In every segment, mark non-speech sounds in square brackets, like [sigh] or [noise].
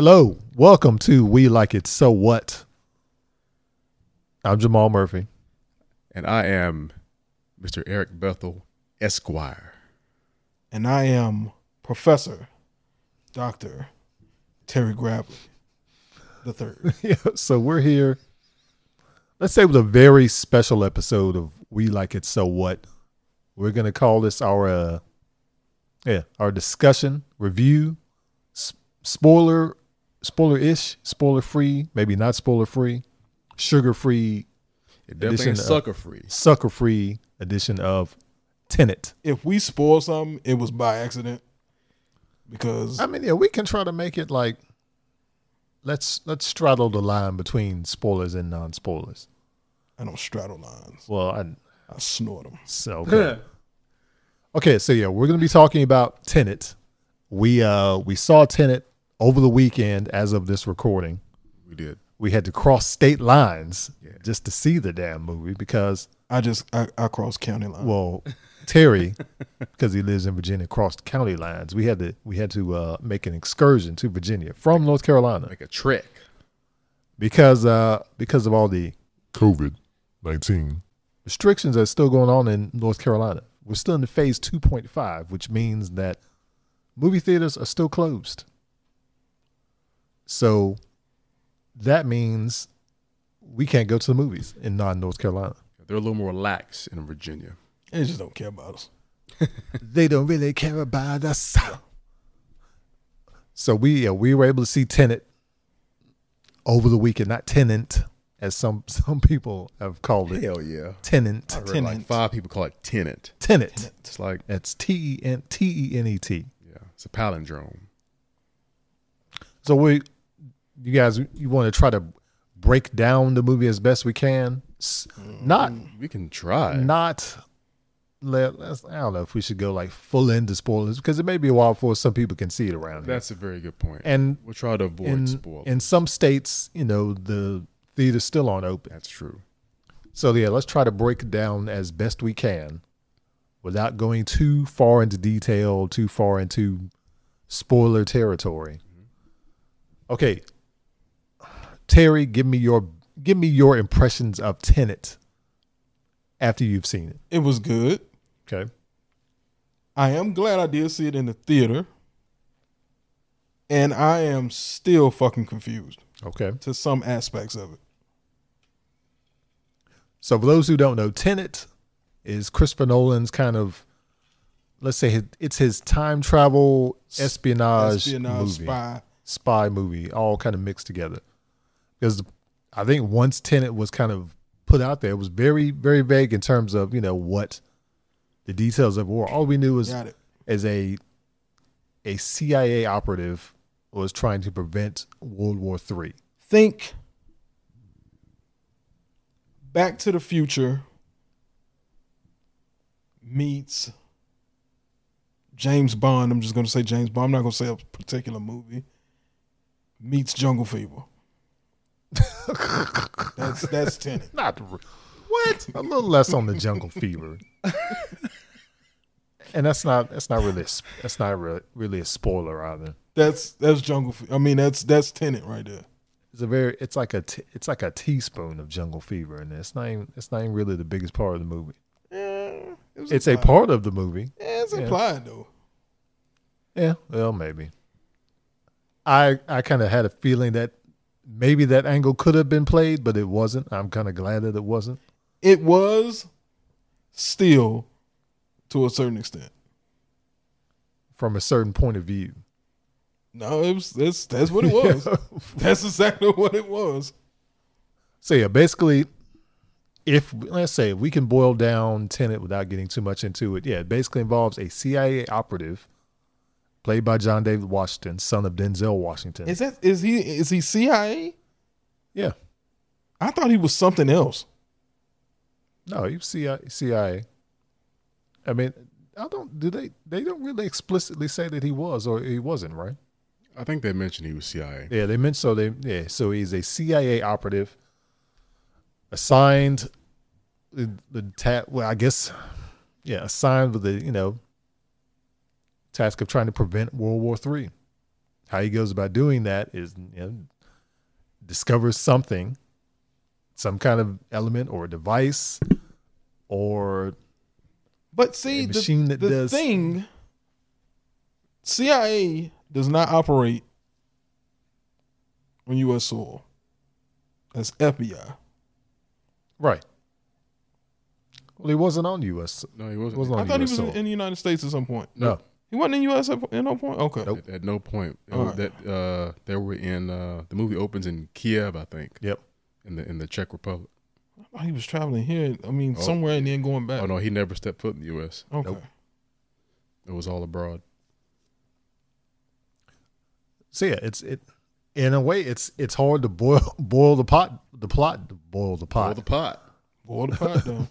Hello, welcome to We Like It So What. I'm Jamal Murphy. And I am Mr. Eric Bethel, Esquire. And I am Professor Dr. Terry Grabley, the third. [laughs] yeah, so we're here, let's say with a very special episode of We Like It So What. We're going to call this our, uh, yeah, our discussion, review, s- spoiler, spoiler-ish, spoiler-free, maybe not spoiler-free, sugar-free, It definitely ain't sucker free. sucker-free edition of Tenet. If we spoil something, it was by accident. Because I mean, yeah, we can try to make it like let's let's straddle the line between spoilers and non-spoilers. I don't straddle lines. Well, I I snort them. so okay. [laughs] okay, so yeah, we're gonna be talking about Tenet. We uh we saw Tenet over the weekend as of this recording. We did. We had to cross state lines Yeah. just to see the damn movie because I just I, I cross county lines. well Terry because he lives in Virginia crossed county lines. We had to we had to uh, make an excursion to Virginia from North Carolina. Like a trek. because uh because of all the COVID nineteen restrictions that are still going on in North Carolina. We're still in the phase two point five, which means that movie theaters are still closed. So that means we can't go to the movies in non North Carolina. They're a little more lax in Virginia. they just don't care about us. [laughs] they don't really care about us. So we yeah, we were able to see Tenant over the weekend, not Tenant, as some [laughs] some people have called it. Hell yeah. Tenant. I heard like Tenant. five people call it tenant. Tenet. It's like, It's T E N T E N E T. yeah, it's a palindrome. So we, you guys, you want to try to break down the movie as best we can. Mm, not, We can try. not. Let, let's, I don't know if we should go like full into spoilers because it may be a while before some people can see it around here. That's a very good point. And we'll try to avoid in spoil. in some states, you know, the theaters still aren't open. That's true. So yeah, let's try to break it down as best we can, without going too far into detail, too far into spoiler territory. Mm-hmm. Okay, Terry, give me your give me your impressions of Tenet after you've seen it. It was good. Okay, I am glad I did see it in the theater. And I am still fucking confused okay. to some aspects of it. So for those who don't know, Tenet is Christopher Nolan's kind of, let's say, his- it's his time travel espionage, Espionage movie. spy. spy movie all kind of mixed together. Because I think once Tenet was kind of put out there, it was very, very vague in terms of, you know, what the details of war. All we knew was as a a CIA operative was trying to prevent World War Three. think Back to the Future meets James Bond. I'm just going to say James Bond. I'm not going to say a particular movie. Meets Jungle Fever. That's that's Tenet. Not what? A little less on the Jungle Fever. and that's not that's not really a, that's not really, really a spoiler either. That's that's Jungle. Fe- I mean, that's that's Tenet right there. It's a very it's like a t- it's like a teaspoon of jungle fever and it's not even it's not even really the biggest part of the movie. Yeah, it It's a part of the movie. Yeah, it's yeah. implied though. Yeah, well maybe. I I kind of had a feeling that maybe that angle could have been played, but it wasn't. I'm kind of glad that it wasn't. It was still to a certain extent. From a certain point of view. No, it was that's that's what it was. [laughs] that's exactly what it was. So yeah, basically, if let's say we can boil down Tenet without getting too much into it, yeah, it basically involves a CIA operative played by John David Washington, son of Denzel Washington. Is that is he is he CIA? yeah, I thought he was something else. no, he was CIA. CIA. I mean, I don't. Do they? They don't really explicitly say that he was or he wasn't, right? I think they mentioned he was CIA. Yeah, they meant so. They yeah. So he's a CIA operative assigned uh, the, the ta- Well, I guess yeah, assigned with the you know task of trying to prevent World War III. How he goes about doing that is you know, discovers something, some kind of element or device, or But see, A the, machine that the does- thing, CIA does not operate on U.S. soil. That's FBI. right. Well, he wasn't on U.S. No, he wasn't. Wasn't I on thought he US was in, soil. in the United States at some point. No, He wasn't in the U.S. at, at no point. Okay. Nope. At, at no point. It right. That uh, they were in uh, the movie opens in Kiev, I think, yep. in the in the Czech Republic. I he was traveling here. I mean, Oh. somewhere and then going back. Oh no, he never stepped foot in the U.S. Okay. Nope. It was all abroad. So yeah, it's it. In a way, it's it's hard to boil [laughs] boil the pot, the plot, to boil the pot. boil the pot. Boil the pot down.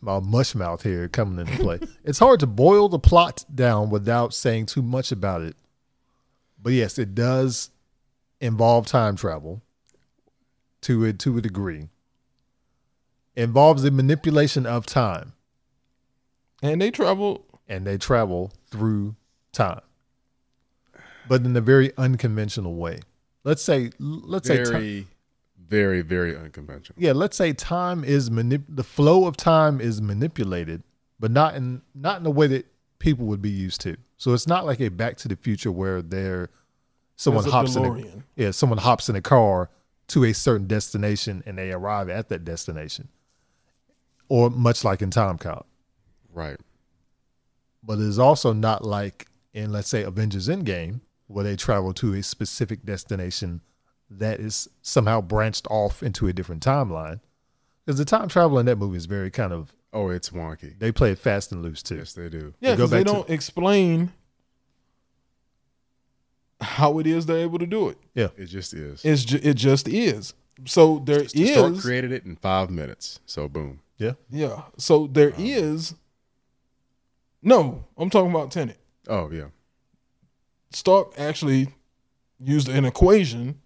My mush mouth here coming into play. [laughs] it's hard to boil the plot down without saying too much about it. But yes, it does involve time travel to it to a degree. Involves the manipulation of time, and they travel. and they travel through time, but in a very unconventional way. Let's say, let's say, ti- Very, very, very unconventional. yeah, let's say time is manip- the flow of time is manipulated, but not in not in the way that people would be used to. So it's not like a Back to the Future where there someone There's a hops in a, yeah someone hops in a car to a certain destination and they arrive at that destination, or much like in Timecop. Right. But it's also not like in let's say Avengers Endgame where they travel to a specific destination that is somehow branched off into a different timeline. Because the time travel in that movie is very kind of Oh, it's wonky. they play it fast and loose too. Yes, they do. Yeah, go because they back don't explain how it is they're able to do it. Yeah, it just is. It's ju- it just is. So there is The Stark created it in five minutes. So boom. Yeah. yeah. So there um, is. No, I'm talking about Tenet. Oh yeah. Stark actually used an equation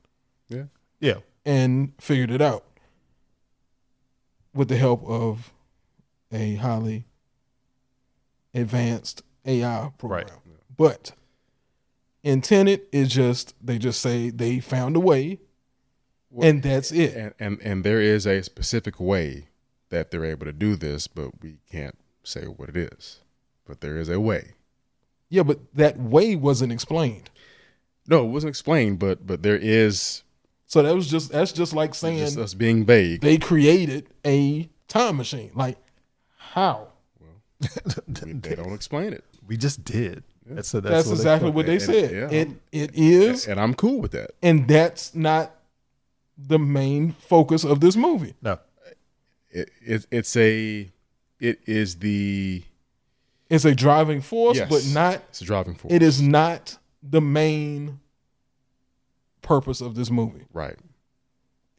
Yeah. Yeah. and figured it out with the help of a highly advanced AI program. Right. But in Tenet, it's just they just say they found a way, and that's it. And, and and there is a specific way that they're able to do this, but we can't say what it is. But there is a way. Yeah, but that way wasn't explained. No, it wasn't explained, but but there is So that was just that's just like saying just us being vague. they created a time machine. Like how? Well, they don't explain it, We just did. That's, a, that's, That's, what exactly call- what they and- said. yeah. It it is, and I'm cool with that. and that's not the main focus of this movie. No. It, it it's a it is the It's a driving force, yes, but not. it's a driving force. It is not the main purpose of this movie. right.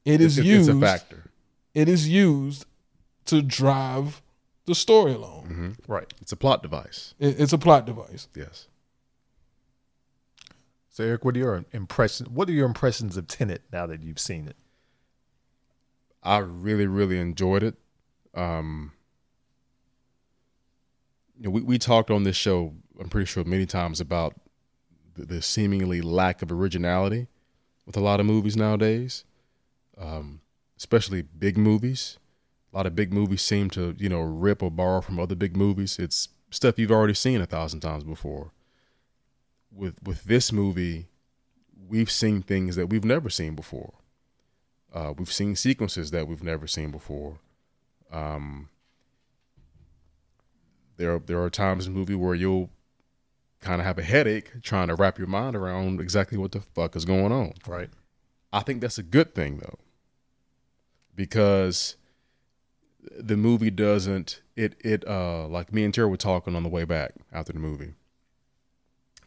It is it's, used. It's a factor. It is used to drive the story along. hmm Right. It's a plot device. It- it's a plot device. Yes. So Eric, what are your impressions? What are your impressions of Tenet now that you've seen it? I really, really enjoyed it. Um, you know, we, we talked on this show, I'm pretty sure, many times about the, the seemingly lack of originality with a lot of movies nowadays, um, especially big movies. A lot of big movies seem to, you know, rip or borrow from other big movies. It's stuff you've already seen a thousand times before. With with this movie, we've seen things that we've never seen before. Uh, we've seen sequences that we've never seen before. Um, there, are, there are times in the movie where you'll kind of have a headache trying to wrap your mind around exactly what the fuck is going on. Right. I think that's a good thing though, because the movie doesn't it it uh like me and Terry were talking on the way back after the movie.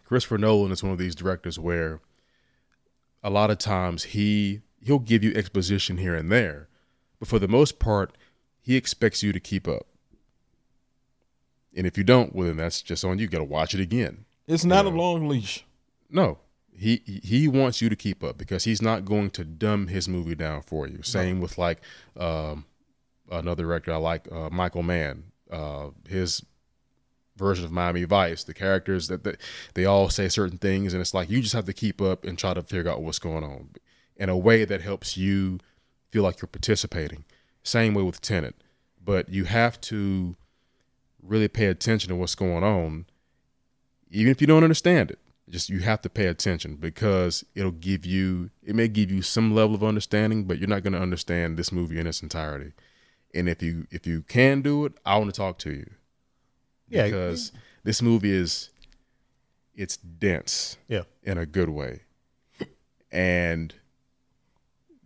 Christopher Nolan is one of these directors where a lot of times he he'll give you exposition here and there, but for the most part, he expects you to keep up. And if you don't, well then that's just on you. You got to watch it again. It's not Yeah. a long leash. No, he he wants you to keep up because he's not going to dumb his movie down for you. Same with like um, another director I like, uh, Michael Mann. Uh, his version of Miami Vice. The characters that, that they all say certain things, and it's like you just have to keep up and try to figure out what's going on in a way that helps you feel like you're participating. Same way with Tenant, but you have to really pay attention to what's going on, even if you don't understand it. Just you have to pay attention because it'll give you it may give you some level of understanding, but you're not going to understand this movie in its entirety. And if you if you can do it, I want to talk to you Yeah, because this movie is it's dense yeah. in a good way and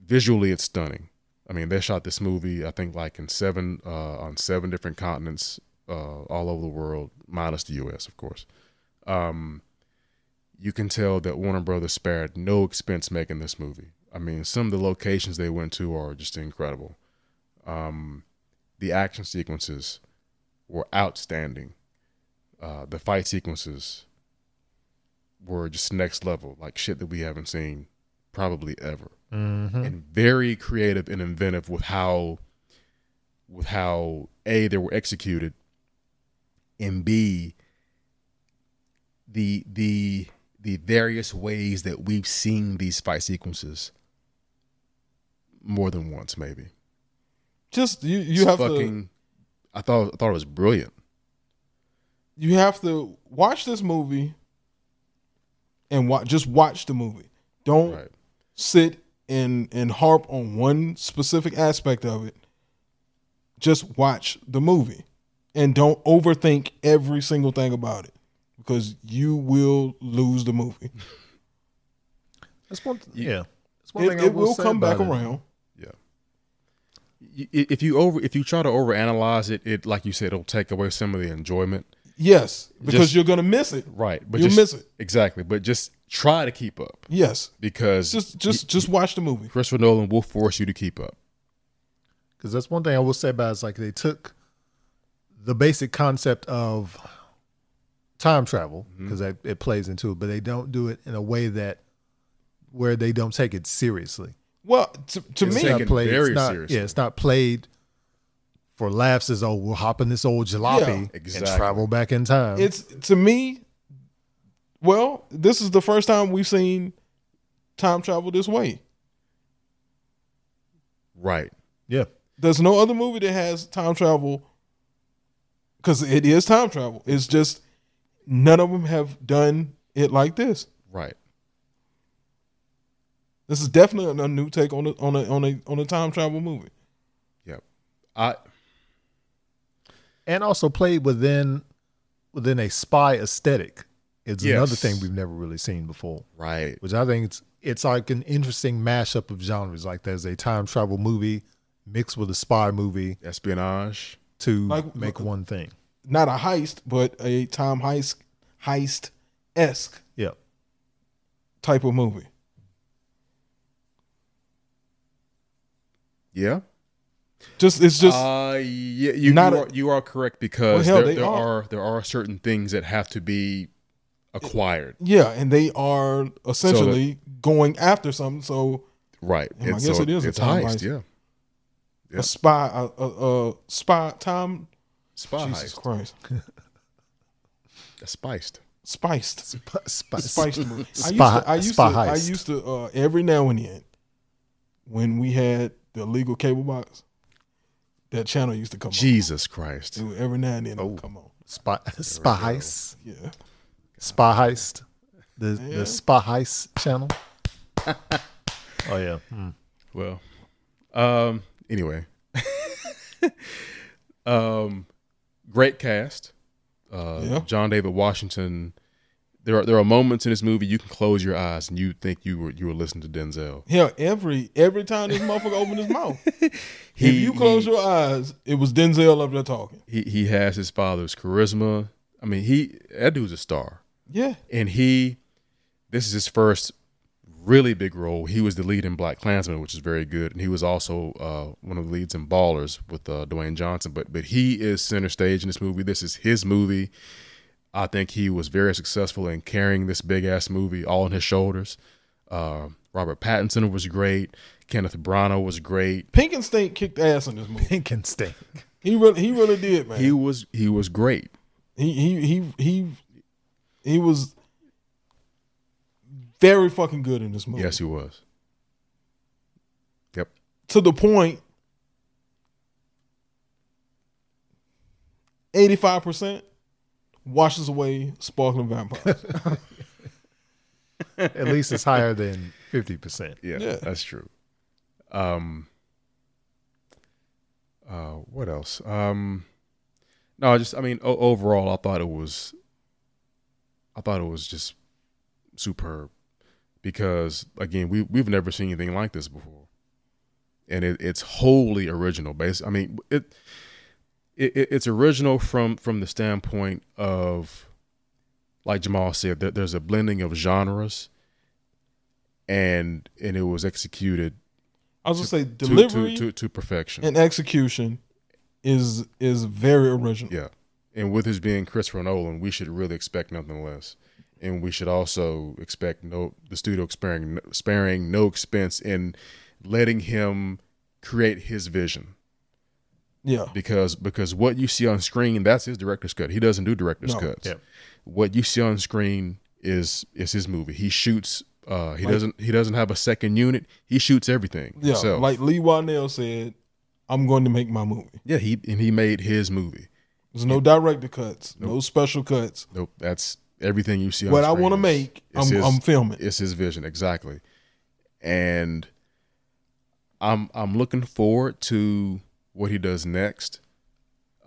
visually it's stunning i mean they shot this movie i think like in seven uh, on seven different continents uh, all over the world minus the us of course. Um, you can tell that warner brothers spared no expense making this movie. I mean some of the locations they went to are just incredible. Um, the action sequences were outstanding. Uh, the fight sequences were just next level, like shit that we haven't seen probably ever, Mm-hmm. and very creative and inventive with how, with how a they were executed, and b the the the various ways that we've seen these fight sequences more than once, maybe. Just you, you It's have to fucking. I thought I thought it was brilliant. you have to watch this movie and wa- just watch the movie. Don't Right. sit and and harp on one specific aspect of it. Just watch the movie and don't overthink every single thing about it because you will lose the movie. That's one. You- yeah, that's one It, thing I it will say come back it. around. Yeah. If you over if you try to overanalyze it, it like you said, it'll take away some of the enjoyment. Yes, because Just- you're gonna miss it. Right. But You'll just, miss it. Exactly. But just try to keep up Yes, because just just just watch the movie. Christopher Nolan will force you to keep up. Because that's one thing I will say about it is like they took the basic concept of time travel mm-hmm. because it, it plays into it, but they don't do it in a way that where they don't take it seriously. Well, to, to It's me, not played. very it's not, seriously. Yeah, it's not played for laughs. As oh, we'll hop in this old jalopy Yeah. and travel back in time. it's to me. Well, this is the first time we've seen time travel this way. Right. yeah, There's no other movie that has time travel because it is time travel. It's just none of them have done it like this. Right. This is definitely a new take on a on a on a on a time travel movie. Yep. I and also played within within a spy aesthetic. It's another thing we've never really seen before. right. which I think it's it's like an interesting mashup of genres. Like there's a time travel movie mixed with a spy movie Espionage. To Like- make one thing. Not a heist, but a time heist heist esque Yeah, type of movie. Yeah. Just it's just uh yeah, you, not you, a- are, you are correct because Well, hell, there, there are. are there are certain things that have to be acquired. yeah, and they are essentially going after something. So Right. I And guess so it is a it's time heist, heist. yeah. Yeah. a spy, a, a, a spy time. Spy Jesus heist. Christ, That's spiced. spiced, Sp- spy, spiced movie. I used to, I used to, I used to uh, every now and then when we had the legal cable box, that channel used to come Jesus Christ. on. Every now and then, it would Oh. come on. spy, [laughs] spy heist, Yeah, spy heist, the Yeah. the spy heist channel. [laughs] oh yeah, Hmm. Well, um, anyway, [laughs] um, great cast. Uh, Yeah. John David Washington. There are there are moments in this movie you can close your eyes and you think you were you were listening to Denzel. hell, every every time this motherfucker opened his mouth, [laughs] He, if you close he, your eyes, it was Denzel up there talking. he he has his father's charisma. I mean, he that dude's a star, Yeah, and he this is his first really big role. He was the lead in BlacKkKlansman, which is very good, and he was also uh, one of the leads in Ballers with uh, Dwayne Johnson. But but he is center stage in this movie. This is his movie. I think he was very successful in carrying this big ass movie all on his shoulders. Uh, Robert Pattinson was great. Kenneth Branagh was great. Pink and Stink kicked ass in this movie. Pink and stink. He really he really did, man. He was he was great. He he he he he was very fucking good in this movie. Yes, he was. Yep. to the point 85% washes away sparkling vampires. [laughs] At least it's higher than fifty percent. Yeah, Yeah. that's true. Um. Uh, what else? Um, no, I just I mean o- overall, I thought it was. I thought it was just superb, because again, we we've never seen anything like this before, and it, it's wholly original. Based, I mean it, it. it- It's original from from the standpoint of, like Jamal said, that there's a blending of genres, and and it was executed I was gonna say to- delivery to, to, to perfection. and execution is is very original. yeah, and with his being Christopher Nolan, we should really expect nothing less, and we should also expect no the studio sparing sparing no expense in letting him create his vision Yeah. because because what you see on screen that's his director's cut. He doesn't do director's No. cuts. Yeah. What you see on screen is is his movie. He shoots. Uh, he Like- doesn't. He doesn't have a second unit. He shoots everything. Yeah. himself. Like Lee Wynell said, I'm going to make my movie. Yeah, he and he made his movie. There's no director cuts, no special cuts. Nope, that's everything you see. On What I want to make, I'm, his, I'm filming. It's his vision exactly, and I'm I'm looking forward to what he does next.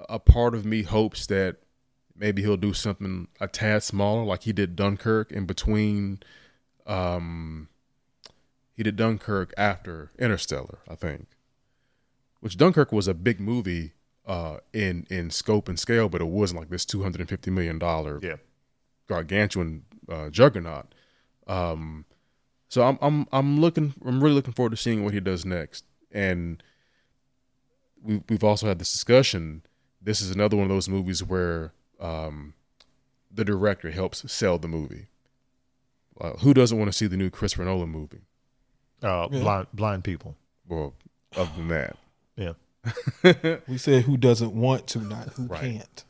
A part of me hopes that maybe he'll do something a tad smaller, like he did Dunkirk in between. Um, he did Dunkirk after Interstellar, I think. Which Dunkirk was a big movie uh, in in scope and scale, but it wasn't like this two hundred and fifty million dollar Yeah. Gargantuan uh, juggernaut. Um, so I'm I'm I'm looking I'm really looking forward to seeing what he does next. And we we've also had this discussion. This is another one of those movies where um, the director helps sell the movie. Uh, who doesn't want to see the new Christopher Nolan movie? Uh, Yeah. blind blind people. Well, other than that, Yeah. [laughs] We said who doesn't want to, not who Right.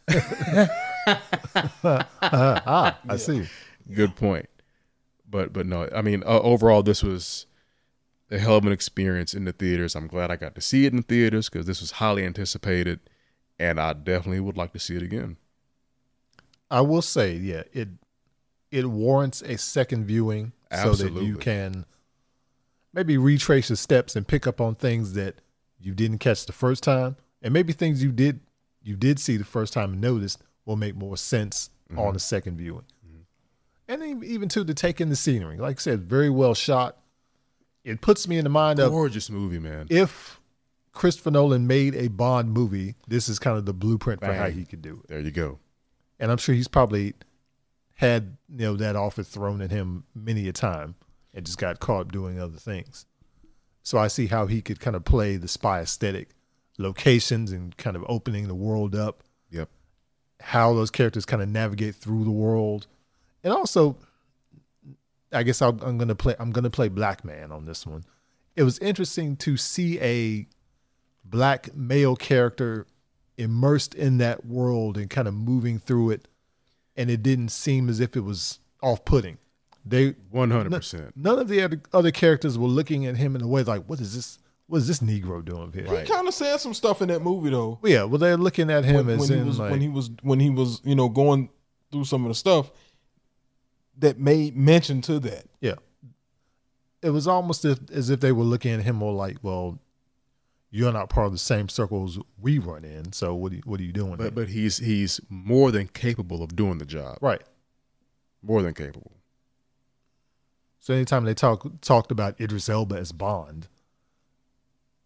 can't. [laughs] ah, I see. good point. But but no, I mean uh, overall this was a hell of an experience in the theaters. I'm glad I got to see it in the theaters because this was highly anticipated, and I definitely would like to see it again. I will say, yeah, it it warrants a second viewing so that you can maybe retrace your steps and pick up on things that you didn't catch the first time, and maybe things you did you did see the first time and noticed will make more sense on mm-hmm. the second viewing. And even- to the take in the scenery, like I said, very well shot. It puts me in the mind of Gorgeous movie, man. if Christopher Nolan made a Bond movie, this is kind of the blueprint for how he could do it There you go. and I'm sure he's probably had you know that offer thrown at him many a time and just got caught up doing other things. So I see how he could kind of play the spy aesthetic, locations and kind of opening the world up. How those characters kind of navigate through the world, and also, I guess I'll, I'm gonna play I'm gonna play Black Man on this one. It was interesting to see a black male character immersed in that world and kind of moving through it, and it didn't seem as if it was off-putting. They One hundred percent. none of the other, other characters were looking at him in a way like, "What is this? What is this Negro doing here?" Right. He kind of said some stuff in that movie though. Yeah, well, they're looking at him when, as when in he was like, when he was when he was you know going through some of the stuff that made mention to that. yeah. It was almost as, as if they were looking at him more like, "Well, you're not part of the same circles we run in, so what? Are you, what are you doing?" But but he's he's more than capable of doing the job. right. More than capable. So anytime they talk talked about Idris Elba as Bond,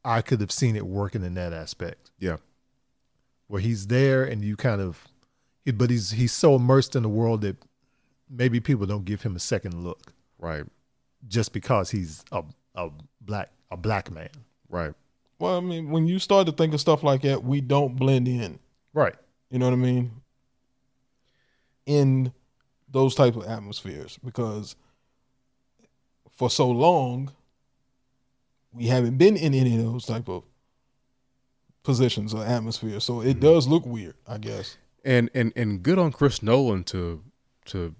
I could have seen it working in that aspect Yeah. where he's there and you kind of, but he's he's so immersed in the world that maybe people don't give him a second look Right. just because he's a a black a black man. Right. Well, I mean, when you start to think of stuff like that, we don't blend in. Right. You know what I mean? In those type of atmospheres, because for so long we haven't been in any of those type of positions or atmosphere. so it mm-hmm. does look weird. I guess. and and and good on Chris Nolan to to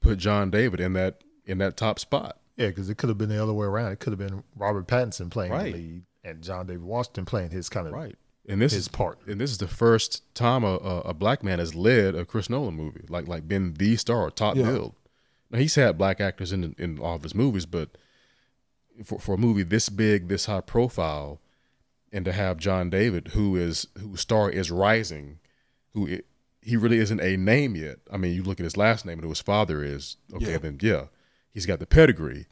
put John David in that in that top spot. Yeah, because it could have been the other way around. It could have been Robert Pattinson playing Right. the lead and John David Washington playing his kind of Right. And this his is part. and this is the first time a, a, a black man has led a Chris Nolan movie, like like been the star, or top Yeah. billed. Now he's had black actors in in all of his movies, but for for a movie this big, this high profile, and to have John David, who is whose star is rising, who i he really isn't a name yet. I mean, you look at his last name and who his father is. Okay, Yeah. then yeah, he's got the pedigree.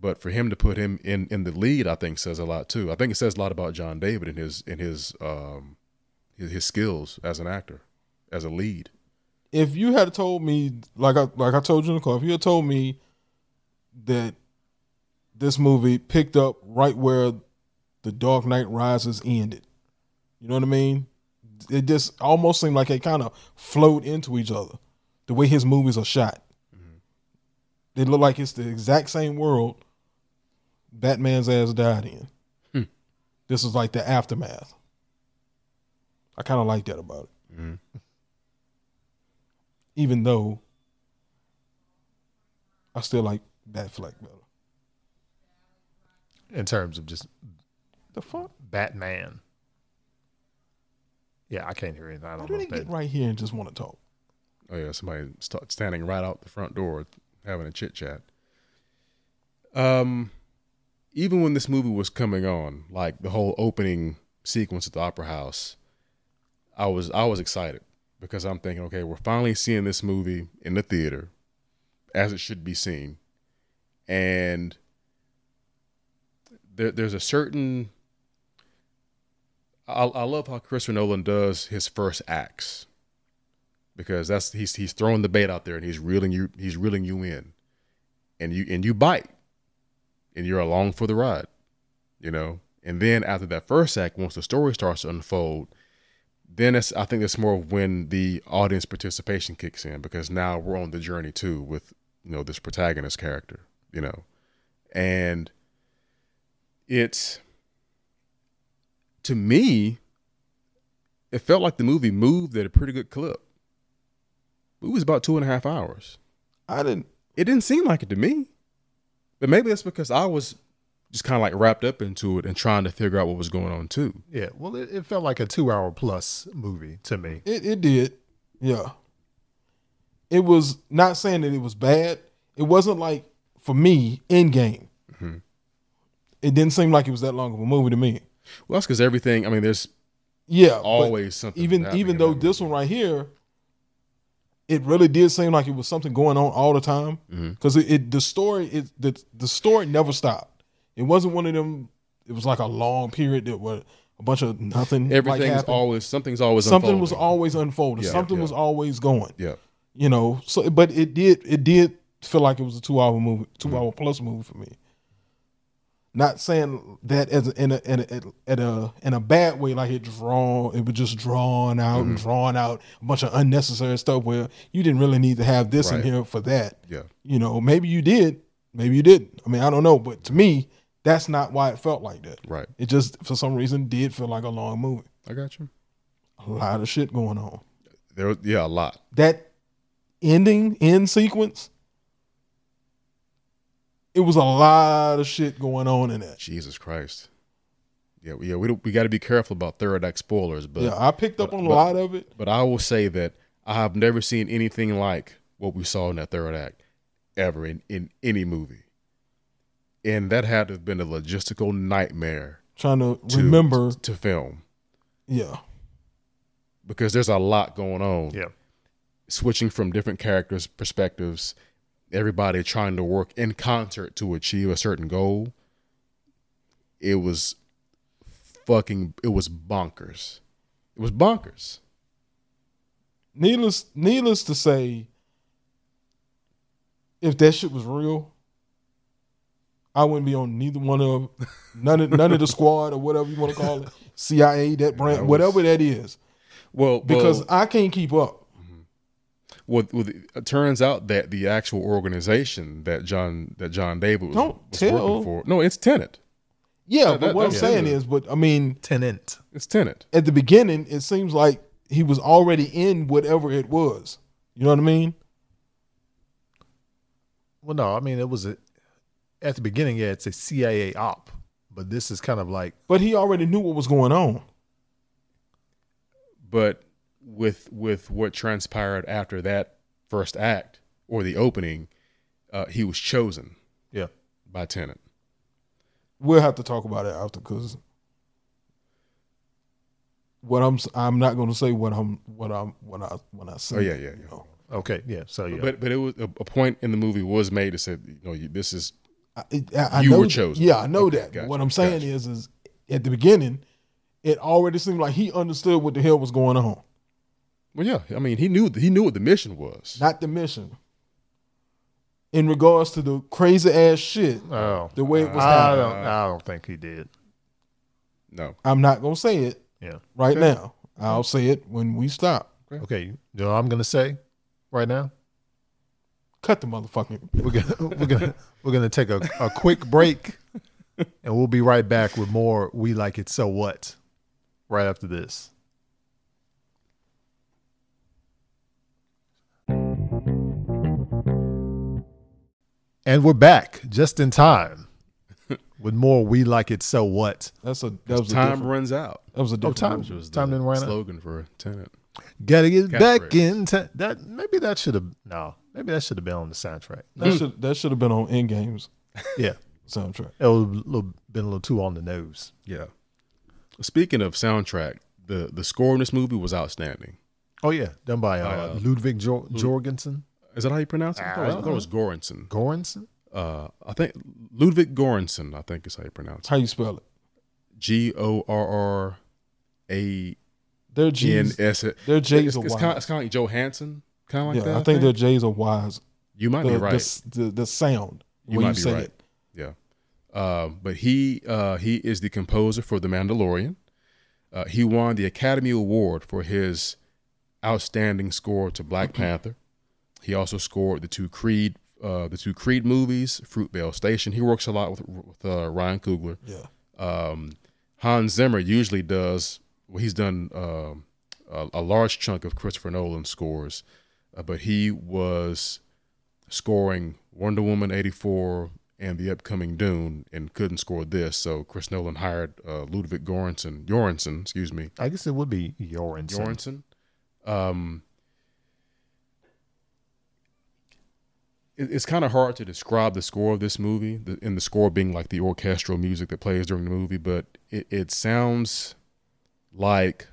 But for him to put him in in the lead, I think says a lot too. I think it says a lot about John David and his in his um his, his skills as an actor, as a lead. if you had told me like I like I told you in the car, if you had told me that this movie picked up right where the Dark Knight Rises ended, you know what I mean? It just almost seemed like it kind of flowed into each other. The way his movies are shot, they look like it's the exact same world Batman's ass died in. Hmm. This is like the aftermath. I kind of like that about it Mhm. even though I still like Batfleck better. In terms of just The fuck? Batman. Yeah, I can't hear anything. I don't do know. they If get that, right here and just want to talk? Oh yeah, somebody st- standing right out the front door having a chit chat. Um, even when this movie was coming on, like the whole opening sequence at the Opera House, I was I was excited because I'm thinking, okay, we're finally seeing this movie in the theater as it should be seen, and there, there's a certain. I, I love how Christopher Nolan does his first acts because that's he's he's throwing the bait out there and he's reeling you he's reeling you in, and you and you bite, and you're along for the ride, you know. And then after that first act, once the story starts to unfold, then it's I think that's more of when the audience participation kicks in because now we're on the journey too with you know this protagonist character, you know, and it's to me it felt like the movie moved at a pretty good clip. It was about two and a half hours. I didn't. It didn't seem like it to me. But maybe that's because I was just kind of like wrapped up into it and trying to figure out what was going on too. yeah, well, it, it felt like a two-hour plus movie to me. It it did. Yeah. It was not saying that it was bad. It wasn't like for me Endgame. Mhm. It didn't seem like it was that long of a movie to me. Well, that's because everything. I mean, there's Yeah. always something. even even though this movie. one right here, it really did seem like it was something going on all the time. Because it, it the story it the the story never stopped. It wasn't one of them. It was like a long period that was a bunch of nothing. everything's happened. always something's always something was always unfolding. Yeah, something yeah. was always going. yeah. You know. So, but it did it did feel like it was a two hour movie, Mm-hmm. 2 hour plus movie for me. Not saying that as a, in a in a at a in a bad way, like it drawn, it was just drawn out Mm-hmm. and drawn out a bunch of unnecessary stuff where you didn't really need to have this Right. in here for that. Yeah. You know, maybe you did, maybe you didn't. I mean, I don't know, but to me, that's not why it felt like that. Right. It just for some reason did feel like a long movie. I got you. A lot of shit going on. There, was- yeah, a lot. That ending end sequence, it was a lot of shit going on in that. Jesus Christ. Yeah, yeah. We we got to be careful about third act spoilers, but yeah, I picked up but- on a but- lot of it. But I will say that I have never seen anything like what we saw in that third act ever in, in any movie. And that had to have been a logistical nightmare Trying to, to, remember, to film yeah, because there's a lot going on. Yeah, Switching from different characters' perspectives, everybody trying to work in concert to achieve a certain goal. It was fucking, it was bonkers. It was bonkers. needless needless to say, if that shit was real, I wouldn't be on neither one of none of none of the squad or whatever you want to call it, [laughs] CIA, that brand, that was- whatever that is, Well, because well, I can't keep up. Well, well, it turns out that the actual organization that John that John David was, Don't was tell. working for, no, it's Tenant. Yeah, that- but what I'm that's- saying yeah. is, but I mean, tenant. It's Tenant. at the beginning, it seems like he was already in whatever it was. You know what I mean? Well, no, I mean it was a, at the beginning. Yeah, it's a CIA op, but this is kind of like But he already knew what was going on. But with with what transpired after that first act or the opening, uh, he was chosen yeah. by Tennant. We'll have to talk about it after because what I'm I'm not going to say what I'm what I'm when I when I say. Oh, yeah, it, yeah, you yeah. know. Okay, yeah. So yeah, But but it was a, a point in the movie was made that said, you know, you, this is I, I, I You know were chosen. Yeah, I know Okay, that. Gotcha, what I'm saying gotcha. is, is at the beginning, it already seemed like he understood what the hell was going on. Well, yeah. I mean, he knew he knew what the mission was. Not the mission. In regards to the crazy ass shit, oh, the way it was I happening. don't, I don't think he did. No, I'm not gonna say it Yeah. right now. I'll say it when we stop. Okay, you know what I'm gonna say right now. Cut the motherfucking. We're gonna [laughs] we're gonna we're gonna take a, a quick break, [laughs] and we'll be right back with more. We like it so what? Right after this. And we're back just in time [laughs] with more. We like it so what? That's a that was a time different, runs out. that was a Oh, time movie. Which was time the didn't run out. slogan for tenant. Gotta get back Catchphrase. in time. That maybe that should have no. Maybe that should have been on the soundtrack. That should that should have been on End Games [laughs] Yeah, soundtrack. it would have little, been a little too on the nose. Yeah. Speaking of soundtrack, the the score in this movie was outstanding. Oh yeah, done by uh, uh, Ludwig Jor- Jorgensen, Is that how you pronounce it? I thought it was, I thought it was Göransson. Göransson. Uh, I think Ludwig Göransson. I think is how you pronounce it. How you spell it? G O R R A Their N G's. S. Their J's It's, are it's Y's. kind. It's kind of like Johansson. Kind of like yeah, that. I think their J's are Y's. you might The, be right. s- the, the sound. You when might you be say right. it. Yeah. Uh, but he uh, he is the composer for The Mandalorian. Uh, he won the Academy Award for his outstanding score to Black [clears throat] Panther. He also scored the two Creed uh, the two Creed movies, Fruitvale Station. He works a lot with with uh, Ryan Coogler. Yeah. Um, Hans Zimmer usually does. Well, he's done um, a, a large chunk of Christopher Nolan's scores, uh, but he was scoring Wonder Woman eighty four and the upcoming Dune, and couldn't score this. So Chris Nolan hired uh, Ludwig Göransson, Göransson, excuse me, I guess it would be Jorgensen. Göransson. Um, it's kind of hard to describe the score of this movie, the, and the score being like the orchestral music that plays during the movie, but it, it sounds like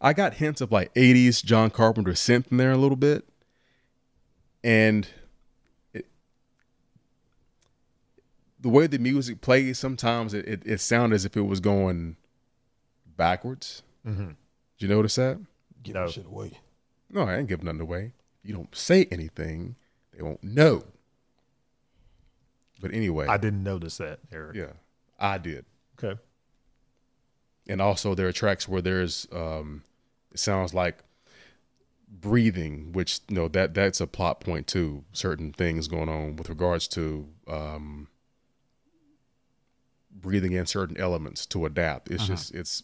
I got hints of like 80s John Carpenter synth in there a little bit. And it, the way the music plays, sometimes it, it, it sounded as if it was going backwards. Mm-hmm. Did you notice that? Get No. that shit away. No, I ain't giving nothing away. You don't say anything, they won't know. But anyway, I didn't notice that, Eric. yeah, I did. Okay. And also, there are tracks where there's, um, it sounds like breathing, which you know that that's a plot point too. Certain things going on with regards to um, breathing in certain elements to adapt. It's just it's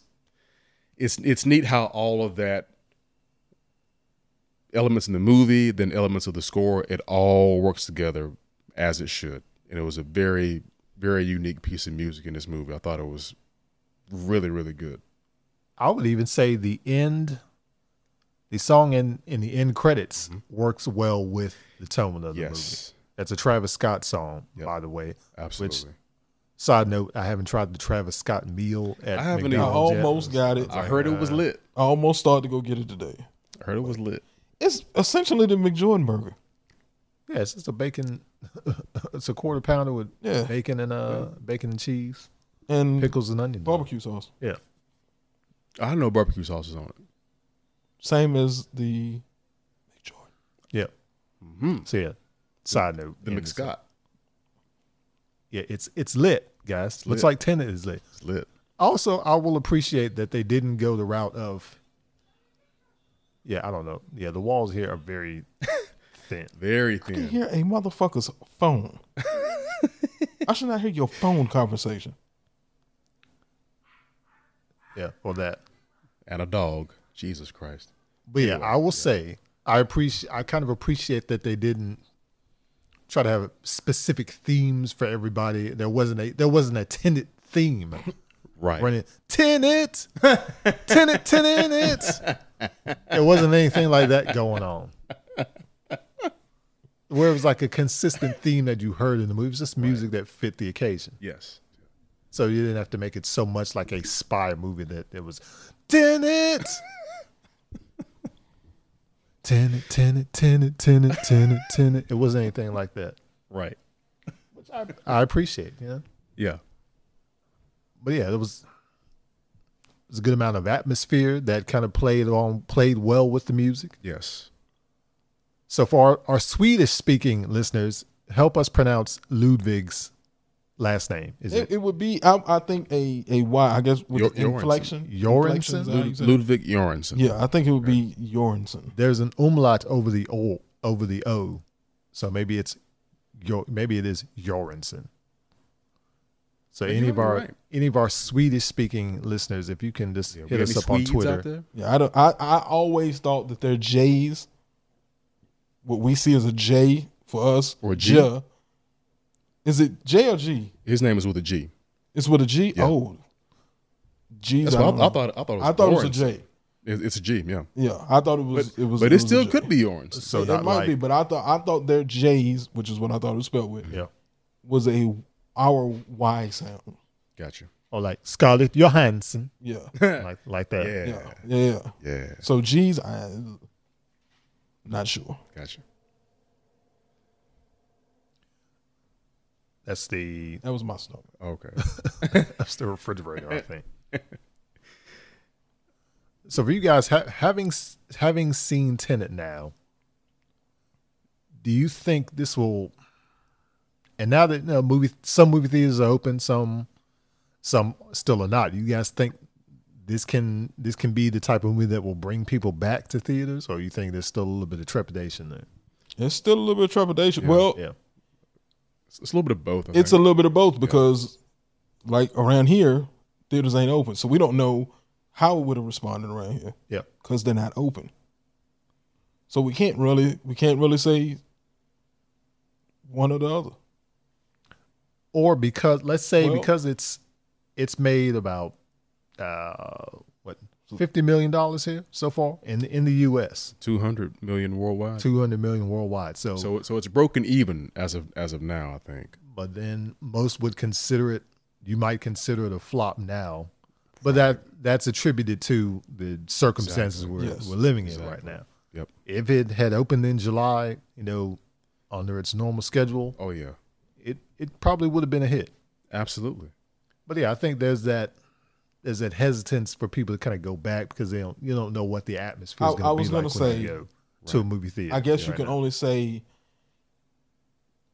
it's it's neat how all of that elements in the movie, then elements of the score, it all works together as it should. And it was a very very unique piece of music in this movie. I thought it was really really good. I would even say the end, the song in in the end credits mm-hmm. works well with the tone of the movie. That's a Travis Scott song, Yep. by the way. absolutely. Side note: I haven't tried the Travis Scott meal at I haven't I either. McDonald's yet. almost got it. I heard it was uh, lit. I almost started to go get it today. I heard it was lit. It's essentially the McJordan burger. Yeah, it's just a bacon. [laughs] it's a quarter pounder with Yeah. bacon and uh bacon and cheese, And pickles and onions. barbecue sauce. Yeah. I know barbecue sauce is on it. Same as the McJordan. Yeah. Mm-hmm. So yeah. Side note: The McScott. Yeah, it's it's lit, guys. Looks lit. like Tenet is lit. It's lit. Also, I will appreciate that they didn't go the route of. Yeah, I don't know. Yeah, the walls here are very [laughs] thin. Very I can thin. hear a motherfucker's phone. [laughs] I should not hear your phone conversation. Yeah, or that. and a dog. Jesus Christ. But yeah, I will say I appreciate. I kind of appreciate that they didn't try to have specific themes for everybody. There wasn't a there wasn't a tenant theme Right. running tenant, [laughs] tenant, tenant. There wasn't anything like that going on. Where it was like a consistent theme that you heard in the movie. It was just music that fit the occasion. Yes. So you didn't have to make it so much like a spy movie that it was tenant. Tenant, tenant, tenant, tenant, tenant, tenant. It wasn't anything like that. Right. Which I, I appreciate, you know. Yeah. But yeah, it was it was a good amount of atmosphere that kind of played on played well with the music. Yes. So for our, our Swedish speaking listeners, help us pronounce Ludwig's last name. Is It, it, it would be, I, I think, a a Y. I guess with Yor- the Jorensson. inflection. Jorensson? inflection, is that how you Lud- Ludwig Göransson. Yeah, I think it would be Jorensson. there's an umlaut over the o over the o, so maybe it's your maybe it is Jorensen. So Maybe any of our right. any of our Swedish speaking listeners, if you can just Yeah, hit us any up on Twitter. Yeah, I don't. I, I always thought that they're J's. What we see as a J for us, Or a G. Ja. Is it J or G? His name is with a G. It's with a G. Yeah. Oh, G's. That's I, what I, I thought. I thought it was. I thought it was a Göransson. J. It- It's a G. Yeah. Yeah, I thought it was. But it was. but it, was still could be Göransson. so it not might like be, but I thought I thought their J's, which is what I thought it was spelled with, yeah, was a our Y sound. Gotcha. or like Scarlett Johansson, Yeah, [laughs] like like that. Yeah. yeah, yeah. yeah. Yeah. So G's, I not sure. Gotcha. That's the That was my stomach. Okay. [laughs] [laughs] that's the refrigerator, I think. So for you guys ha- having having seen Tenet now, do you think this will? And now that you know, movie some movie theaters are open, some some still are not. You guys think this can this can be the type of movie that will bring people back to theaters, or you think there's still a little bit of trepidation there? It's still a little bit of trepidation. well, Yeah, It's, it's a little bit of both. I it's a little bit of both because, like around here, theaters ain't open, so we don't know how it would have responded around here yeah. because they're not open. So we can't really we can't really say one or the other. Or because let's say Well- because it's it's made about uh what fifty million dollars here so far in in the U.S. two hundred million worldwide. two hundred million worldwide. So, So so it's broken even as of as of now. I think. but then most would consider it. You might consider it a flop now, but that that's attributed to the circumstances Exactly. we're Yes. we're living in right now. Yep. If it had opened in July, you know, under its normal schedule, Oh yeah. It it probably would have been a hit. Absolutely. But yeah, I think there's that there's that hesitance for people to kind of go back because they don't you don't know what the atmosphere is I- going to be was like gonna when you say- go to a movie theater. I guess you right can now. only say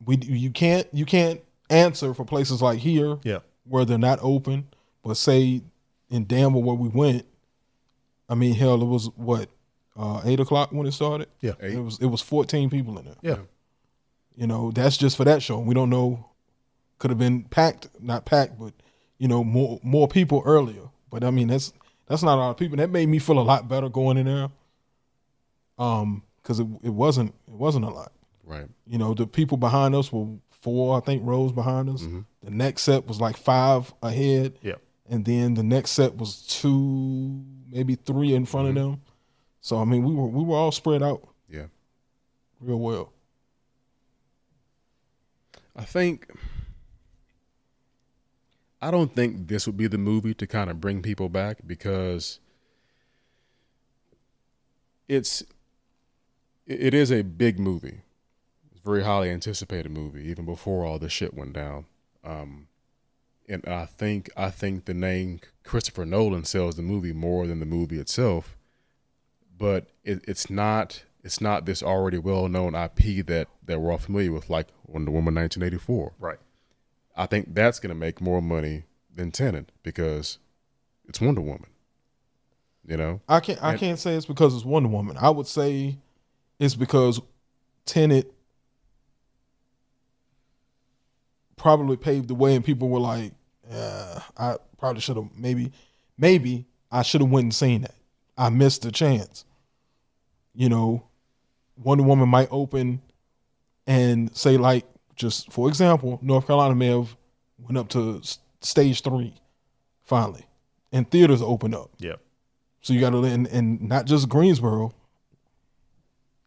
we you can't you can't answer for places like here yeah where they're not open, but say in Danville where we went, I mean hell it was what uh, eight o'clock when it started. yeah Eight. It was it was fourteen people in there. yeah You know that's just for that show. We don't know. Could have been packed, not packed, but you know more more people earlier. But I mean that's that's not a lot of people. That made me feel a lot better going in there. Um, because it it wasn't it wasn't a lot. Right. You know, the people behind us were four, I think, rows behind us. The next set was like five ahead, yeah. and then the next set was two, maybe three in front of them. So I mean, we were we were all spread out Yeah. real well. I think I don't think this would be the movie to kind of bring people back because it's it is a big movie. It's a very highly anticipated movie even before all this shit went down. Um and I think I think the name Christopher Nolan sells the movie more than the movie itself. But it, it's not it's not this already well known IP that, that we're all familiar with, like Wonder Woman 1984. right I think that's going to make more money than Tenet because it's Wonder Woman. You know, I can't I And- can't say it's because it's Wonder Woman. I would say it's because Tenet probably paved the way, and people were like, uh, "I probably should have maybe maybe I should have went and seen that." I missed a chance. You know, Wonder Woman might open and say like just for example, North Carolina may have went up to stage three finally, and theaters open up. Yeah. So you got to and, and not just Greensboro,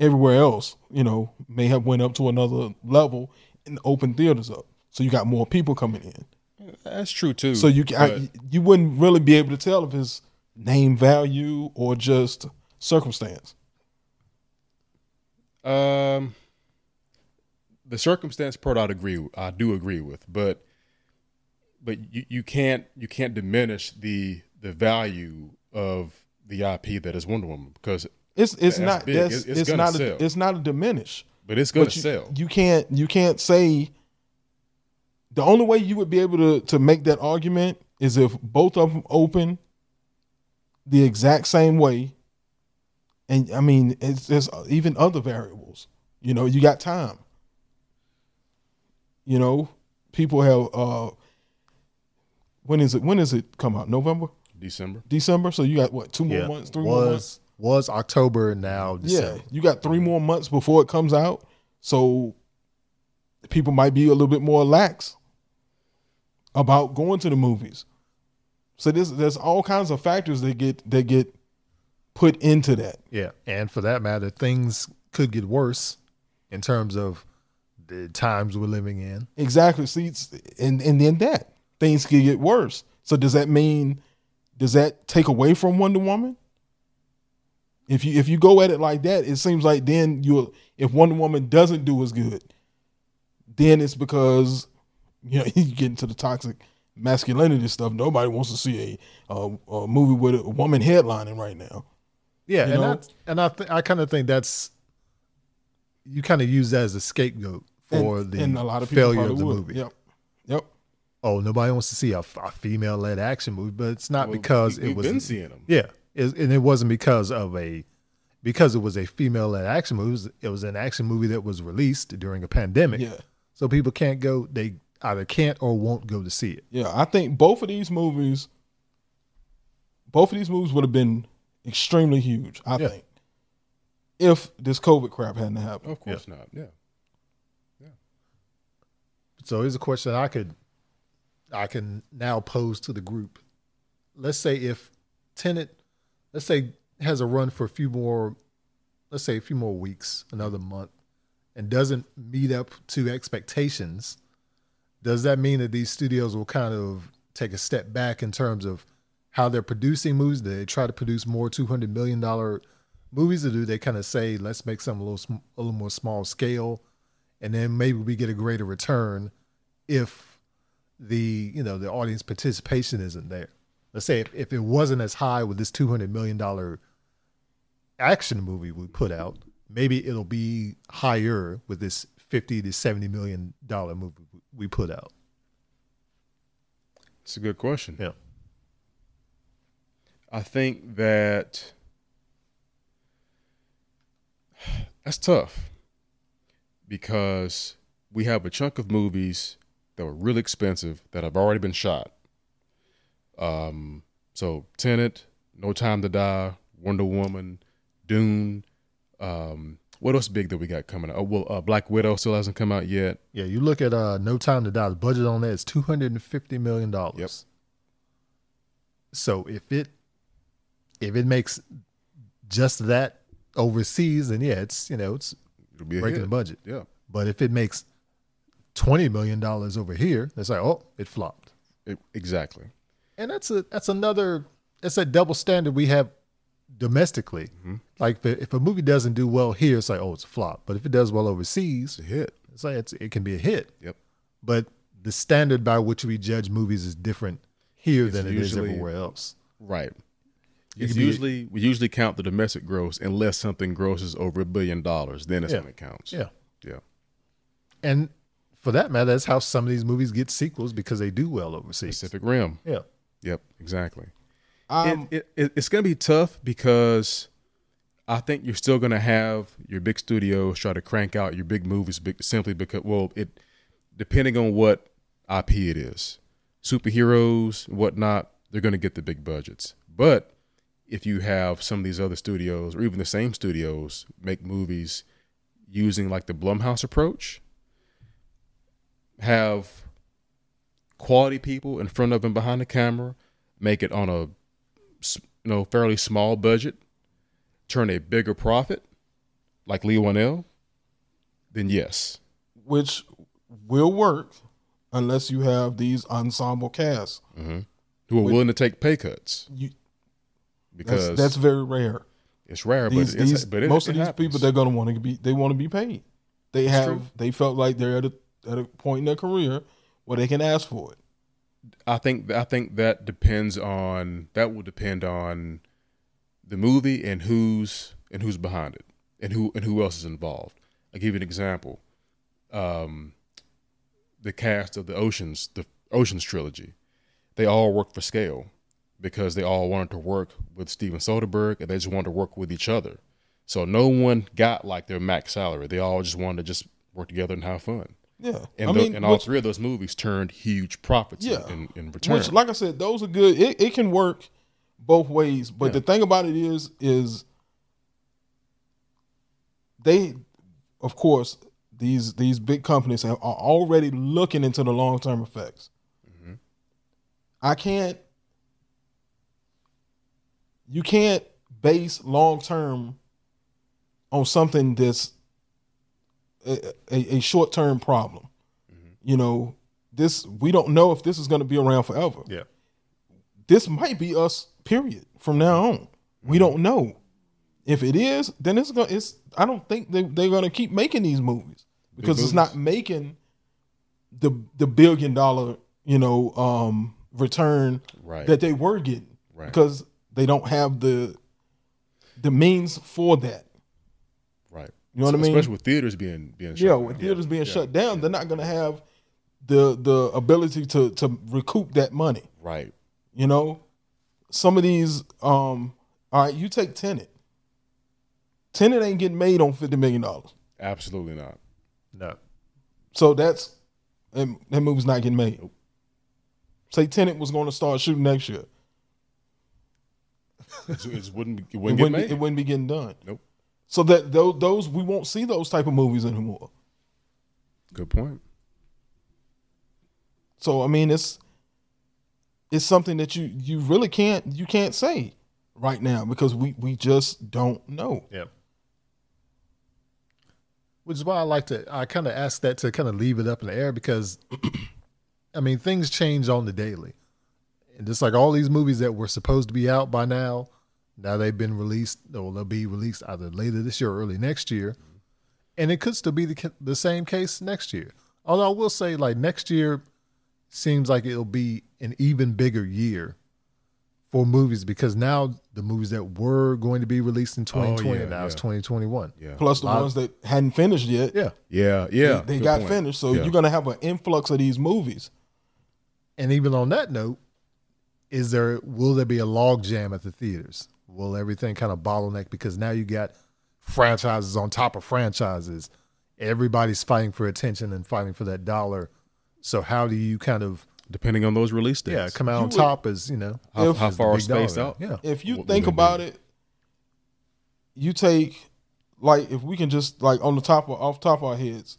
everywhere else, you know, may have went up to another level and open theaters up. So you got more people coming in. That's true too. So you I, you wouldn't really be able to tell if it's name value or just circumstance. Um, the circumstance part, I'd agree. I do agree with, but but you, you can't you can't diminish the the value of the IP that is Wonder Woman because It's it's not big. It's- it's, it's not sell. a, it's not a diminish. but it's gonna But you, sell. You can't you can't say the only way you would be able to to make that argument is if both of them open the exact same way. And I mean, it's there's even other variables. You know, you got time. You know, people have uh when is it when is it come out? November? December. December? So you got what, two more Yeah. months, three more months? was was October now December. Yeah, you got three more months before it comes out, so people might be a little bit more lax about going to the movies. So there's there's all kinds of factors that get that get put into that. Yeah, and for that matter, things could get worse in terms of the times we're living in. Exactly. See, it's- and and then that things could get worse. So does that mean does that take away from Wonder Woman? If you if you go at it like that, it seems like then you if Wonder Woman doesn't do as good, then it's because you know [laughs] you get into the toxic masculinity stuff. Nobody wants to see a a, a movie with a woman headlining right now. Yeah, You and know? and I th- I kind of think that's you kind of use that as a scapegoat for and, the and a lot of failure of the would. movie. Yep. Yep. Oh, nobody wants to see a, female led action movie, but it's not Well, because we- it was been seeing them. Yeah, it, and it wasn't because of a because it was a female led action movie. It was, it was an action movie that was released during a pandemic. Yeah. So people can't go. They either can't or won't go to see it. Yeah, I think both of these movies, both of these movies would have been extremely huge. I Yeah. think if this COVID crap hadn't happened. Of course not. Yeah. Yeah. So here's a question I could I can now pose to the group. Let's say if Tenet, let's say has a run for a few more, let's say a few more weeks, another month, and doesn't meet up to expectations, does that mean that these studios will kind of take a step back in terms of how they're producing movies? They try to produce more two hundred million dollar movies, or do they kind of say, let's make some a little a little more small scale, and then maybe we get a greater return if the you know the audience participation isn't there. Let's say if, if it wasn't as high with this two hundred million dollar action movie we put out, maybe it'll be higher with this fifty to seventy million dollar movie we put out. It's a good question. Yeah. I think that that's tough because we have a chunk of movies that were really expensive that have already been shot. Um, so Tenet, No Time to Die, Wonder Woman, Dune. Um, what else big that we got coming out? Oh, well, uh, Black Widow still hasn't come out yet. Yeah, you look at uh No Time to Die, the budget on that is two hundred and fifty million dollars. Yep. So if it if it makes just that overseas, then yeah, it's you know, it's breaking hit. the budget. Yeah. But if it makes twenty million dollars over here, it's like, oh, it flopped. It- exactly. And that's a that's another that's a double standard we have domestically. Mm-hmm. Like if, if a movie doesn't do well here, it's like, oh, it's a flop. But if it does well overseas, It's a hit. it's like it's, it can be a hit. Yep. But the standard by which we judge movies is different here It's than it is usually- everywhere else. Right. You It's usually we usually count the domestic gross unless something grosses over a billion dollars. Then it's Yeah. when it counts. Yeah. Yeah. And for that matter, that's how some of these movies get sequels because they do well overseas. Pacific Rim. Yeah. Yep. Exactly. Um, it, it, it, it's going to be tough because I think you're still going to have your big studios try to crank out your big movies simply because, well, it depending on what IP it is, superheroes, whatnot, they're going to get the big budgets. But if you have some of these other studios or even the same studios make movies using like the Blumhouse approach, have quality people in front of and behind the camera, make it on a you know fairly small budget, turn a bigger profit, like Leigh Whannell, then yes, which will work unless you have these ensemble casts. Mm-hmm. who are willing to take pay cuts. You, because that's that's very rare. it's rare, These, but it's, these, but it, most it of these happens. people they're gonna want to be they want to be paid. They It's have true. they felt like they're at a at a point in their career where they can ask for it. I think I think that depends on that will depend on the movie and who's and who's behind it and who and who else is involved. I'll give you an example. Um, the cast of the Oceans, the Oceans trilogy, they all worked for scale because they all wanted to work with Steven Soderbergh and they just wanted to work with each other. So no one got like their max salary. They all just wanted to just work together and have fun. Yeah, And, I tho- mean, and all which, three of those movies turned huge profits Yeah. in, in return. which, like I said, those are good. It, it can work both ways. But Yeah. the thing about it is, is they, of course, these these big companies are already looking into the long term effects. Mm-hmm. I can't. You can't base long term on something that's a, a, a short term problem. Mm-hmm. You know, this we don't know if this is going to be around forever Yeah. this might be us period from now on we don't know if it is then it's going to it's i don't think they, they're going to keep making these movies because it's not making the the billion dollar you know um return Right. that they were getting Right. because they don't have the the means for that right. you know what I mean? Especially with theaters being being shut yeah down. with theaters being shut down they're not going to have the the ability to to recoup that money Right. You know, some of these. Um, all right, you take Tenet. Tenet ain't getting made on fifty million dollars, Absolutely not. No. so that's that, that movie's not getting made. Say Tenet was going to start shooting next year, It, it wouldn't it it wouldn't get wouldn't, made. be, it wouldn't be getting done. Nope. So that those, those we won't see those type of movies anymore. Good point. So I mean, it's it's something that you you really can't you can't say right now because we we just don't know. Yeah. Which is why I like to, I kind of ask that to kind of leave it up in the air because, [clears throat] I mean, things change on the daily. And just like all these movies that were supposed to be out by now, now they've been released, or they'll be released either later this year or early next year. And it could still be the, the same case next year. Although I will say, like, next year seems like it'll be an even bigger year for movies because now the movies that were going to be released in 2020 yeah, now it's 2021. Yeah. Plus the ones that hadn't finished yet. Yeah. Yeah. Yeah. they, they got point. finished. So Yeah. you're gonna have an influx of these movies. And even on that note, is there will there be a log jam at the theaters? Will everything kind of bottleneck because now you got franchises on top of franchises. Everybody's fighting for attention and fighting for that dollar. So how do you kind of depending on those release dates. yeah come out You on would- top as you know How, If- how far big dollar spaced out? Yeah. If you What think will about do? it, you take like if we can just like on the top of off top of our heads,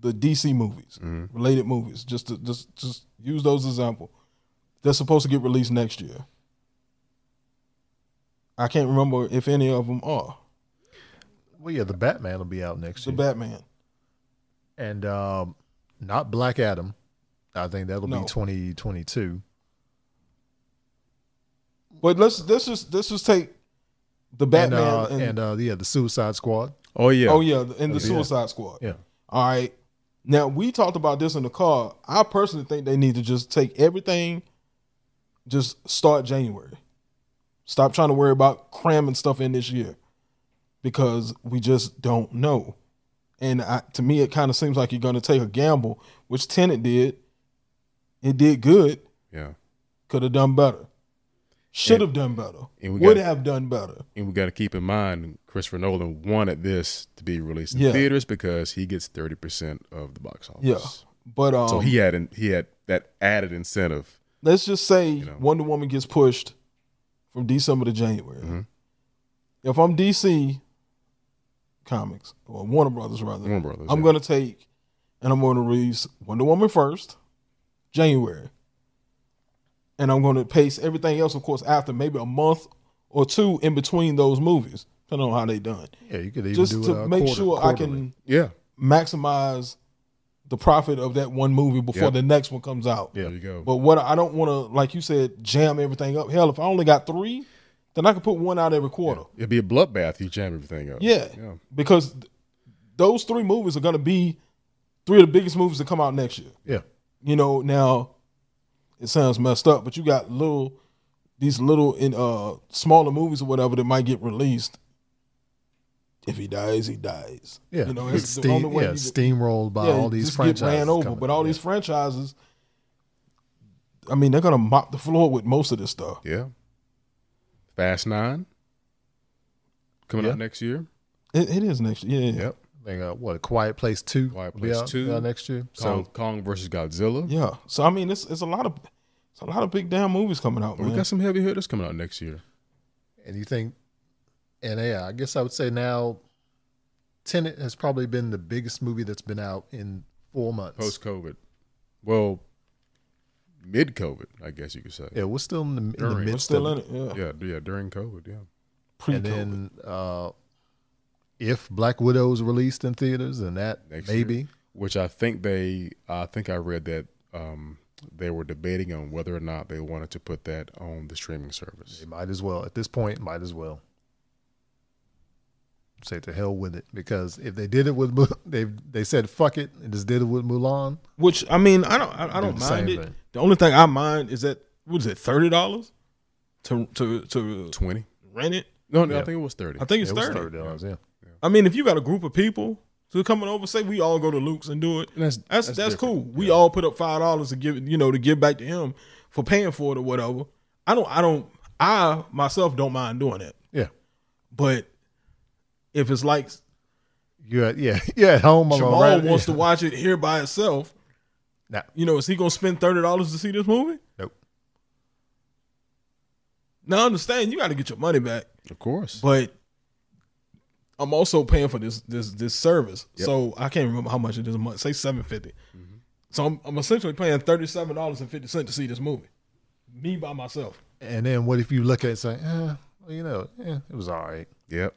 the DC movies, Mm-hmm. related movies, just to just just use those example. They're supposed to get released next year. I can't remember if any of them are. Well, yeah, the Batman will be out next The year, The Batman. and um, not Black Adam. I think that'll No. be 2022. But let's let's just let's just take the And Batman uh, and, and uh, yeah, the Suicide Squad. Oh yeah. oh yeah, and the Yeah. Suicide Squad. Yeah. All right. Now we talked about this in the car. I personally think they need to just take everything, just start January. Stop trying to worry about cramming stuff in this year, because we just don't know. And I, to me, it kind of seems like you're going to take a gamble, which Tenet did. It did good. Yeah. Could have done better. Should have done better. and we Would got- have done better. And we got to keep in mind, Christopher Nolan wanted this to be released in Yeah. theaters because he gets thirty percent of the box office. Yeah. But um, So he had he had that added incentive. Let's just say know. Wonder Woman gets pushed from December to January. Mhm. If I'm DC Comics or Warner Brothers rather, Warner Brothers. I'm yeah. gonna take and I'm gonna release Wonder Woman first, January. And I'm gonna pace everything else, of course, after maybe a month or two in between those movies, depending on how they done. Yeah, you could even Just do to uh, make quarter- sure I can Yeah. maximize the profit of that one movie before Yep. the next one comes out. Yeah. There you go. But what I don't want to, like you said, jam everything up. Hell, if I only got three, then I could put one out every quarter. It'd be a bloodbath. You jam everything up. Yeah, Yeah. because th- those three movies are going to be three of the biggest movies that come out next year. Yeah. You know, now it sounds messed up, but you got little these little in uh smaller movies or whatever that might get released. If he dies, he dies. Yeah. you know, It's that's the steam, only way. yeah, you- steamrolled by yeah, all these just franchises. get ran over. coming But all out. these franchises, I mean, they're gonna mop the floor with most of this stuff. Yeah. Fast Nine. Coming Yeah. out next year. It, it is next year. Yeah, Yep. I think, uh, what, A Quiet Place 2? Quiet Place out, 2. uh, next year. Kong, So, Kong versus Godzilla. yeah. So I mean, it's it's a lot of it's a lot of big damn movies coming out, But we got some heavy hitters coming out next year. and you think, and yeah, I guess I would say now, Tenet has probably been the biggest movie that's been out in four months. Post COVID. Well, mid COVID, I guess you could say. yeah, we're still in the, in the During. We're midst We're still of in it. Yeah, Yeah, yeah, during COVID, yeah. Pre-COVID. and then uh, if Black Widow's released in theaters, and that Next maybe Which I think they, I think I read that um, they were debating on whether or not they wanted to put that on the streaming service. they might as well at this point, might as well say to hell with it because if they did it with [laughs] they they said fuck it and just did it with Mulan. which I mean, I don't I, I don't mind it. thing. The only thing I mind is that what is it thirty dollars to to to 20? rent it. No, no Yeah. I think it was 30. I think it's It was thirty. thirty dollars. Yeah. I mean, if you got a group of people so coming over, say we all go to Luke's and do it. And that's, That's that's, different. cool. We all put up five dollars to give it, you know, to give back to him for paying for it or whatever. I don't I don't I myself don't mind doing that. Yeah. But if it's like You're at, yeah, [laughs] you're at home on Jamal a ride- wants to [laughs] watch it here by itself, Nah, you know, is he gonna spend thirty dollars to see this movie? nope. Now I understand you gotta get your money back, Of course. but I'm also paying for this this this service. Yep. So I can't remember how much it is a month. Say seven So I'm, I'm essentially paying thirty seven dollars and fifty cent to see this movie. Me by myself. And then what if you look at it and say, eh, well, you know, eh, it was all right. Yep.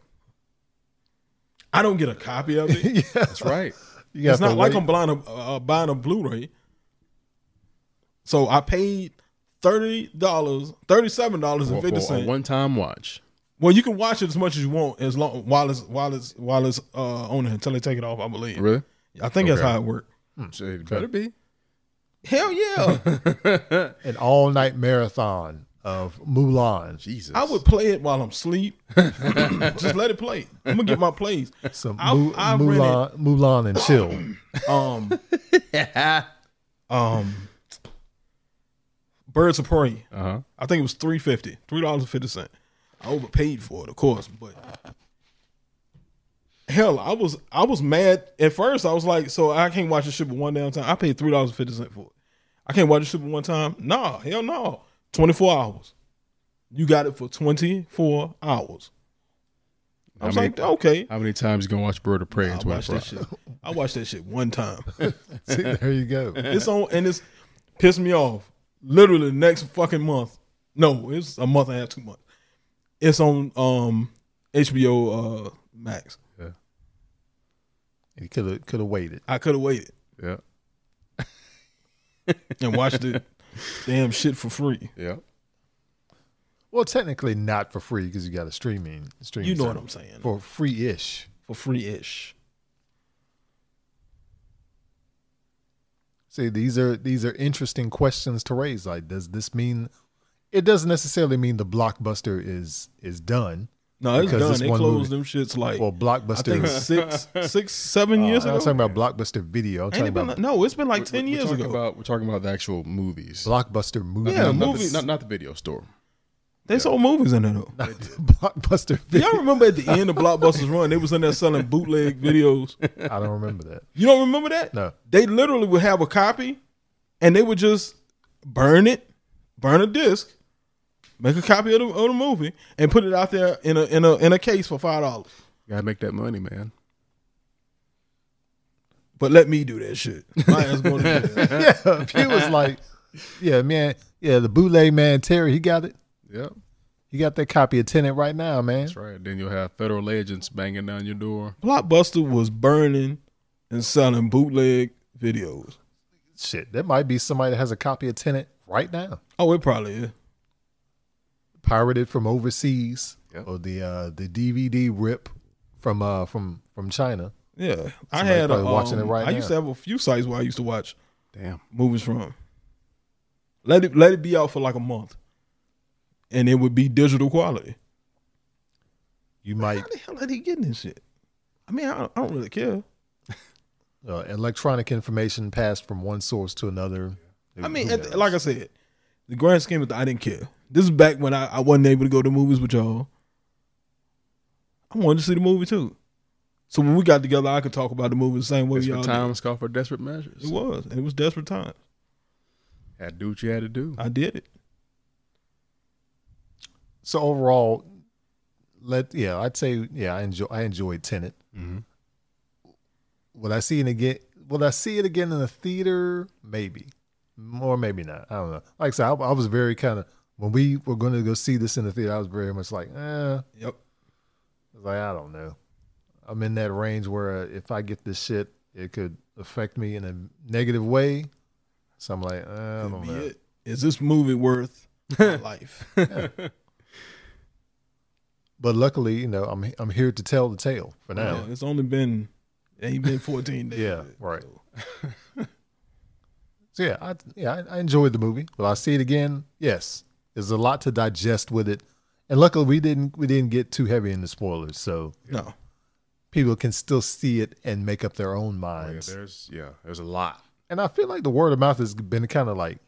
I don't get a copy of it. [laughs] yeah, That's right. [laughs] it's not like. I'm buying a uh, buying a Blu-ray. So I paid thirty dollars, thirty seven dollars and For, fifty for a cents. one time watch. Well, you can watch it as much as you want, as long while it's while it's while it's uh, on there until they take it off. I believe. Really? I think that's how it works. So It better be. Hell yeah! [laughs] an all night marathon of Mulan. Jesus. I would play it while I'm asleep. [laughs] Just let it play. I'm gonna get my plays. Some I- Mu- I Mulan, Mulan and chill. [coughs] Um, [laughs] um, Birds of Prey. Uh huh. I think it was three fifty, three dollars and fifty cent. I overpaid for it, of course, but hell, I was I was mad at first. I was like, so I can't watch this shit but one damn time. I paid three dollars and fifty cent for it. I can't watch this shit but one time. Nah, hell no. Twenty four hours. You got it for twenty four hours. I was like, okay. How many times you gonna watch Bird of Prey in I watched 24 that hours? shit. I watched that shit one time. [laughs] See, there you go. [laughs] It's on and it's pissed me off. Literally next fucking month. No, it's a month and a half, two months. It's on um HBO uh Max. Yeah. You could have could have waited. I could have waited Yeah. and watched it [laughs] damn shit for free. Yeah. Well, technically not for free because you got a streaming streaming. You know what. I'm saying. For free ish. For free ish. See, these are these are interesting questions to raise. Like, does this mean? It doesn't necessarily mean the blockbuster is is done. No, it's Because done. this They one closed movie- them shits like Well, I blockbuster. think six, six, seven uh, years ago. I'm not talking about blockbuster video. I'm Ain't talking about like- no, it's been like We're- 10 we're years talking ago. About, we're talking about the actual movies. blockbuster movie. Yeah, not, not movies. The, not, not the video store. they sold movies in there though. [laughs] blockbuster video. Y'all remember at the end of Blockbuster's run, they was in there selling bootleg videos. I don't remember that. You don't remember that? No. They literally would have a copy and they would just burn it, burn a disc, Make a copy of the, of the movie and put it out there in a in a in a case for five dollars. Gotta make that money, man. But let me do that shit. My ass going to jail. yeah, if he was like, yeah, man, yeah, the bootleg man Terry, he got it. Yep, He got that copy of Tenet right now, man. that's right. Then you'll have federal agents banging down your door. Blockbuster was burning and selling bootleg videos. Shit, that might be somebody that has a copy of Tenet right now, Oh, it probably is. Pirated from overseas, Yep. or the uh, the DVD rip from uh from from China. Yeah, I had a, probably watching it um, right I used to have a few sites where I used to watch Damn. movies from. Let it let it be out for like a month, and it would be digital quality. You might How the hell are they getting this shit? I mean, I don't, I don't really care. [laughs] uh, electronic information passed from one source to another. I mean, Who at, like I said, the grand scheme of it, I didn't care. This is back when I, I wasn't able to go to movies with y'all. I wanted to see the movie too. So when we got together, I could talk about the movie the same way y'all Desperate did. times call for desperate measures. It was. It was desperate times. Had to do what you had to do. I did it. so overall, let yeah, I'd say yeah, I enjoy I enjoyed Tenet. Mm-hmm. Will I see it again? Will I see it again in the theater? Maybe, or maybe not. I don't know. Like I said, I, I was very kind of when we were going to go see this in the theater. I was very much like, eh. I Yep. was like, I don't know. I'm in that range where if I get this shit, it could affect me in a negative way. So I'm like, eh, I don't know. it. Is this movie worth [laughs] my life? [laughs] But luckily, you know, I'm I'm here to tell the tale for now. Yeah, it's only been it ain't been 14 days. Yeah, right. [laughs] So yeah, I yeah I, I enjoyed the movie. Will I see it again? Yes. There's a lot to digest with it, and luckily we didn't we didn't get too heavy in the spoilers, so No. people can still see it and make up their own Oh, yeah, minds. there's yeah, there's a lot. and I feel like the word of mouth has been kind of like,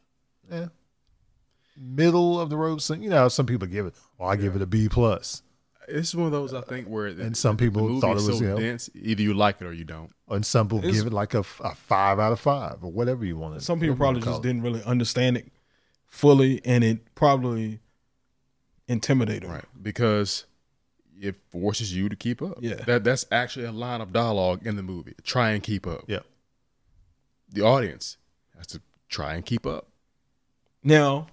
eh, middle of the road. So, you know, some people give it. Oh, I give it a B plus, It's one of those I think where and some people thought it was so you know, dense. Either you like it or you don't. and some people It's- give it like a five out of five or whatever you want. Some people probably just did. didn't really understand it fully, and it probably intimidated them. Right. Because it forces you to keep up. Yeah. That that's actually a line of dialogue in the movie. Try and keep up. Yeah. The audience has to try and keep up. Now,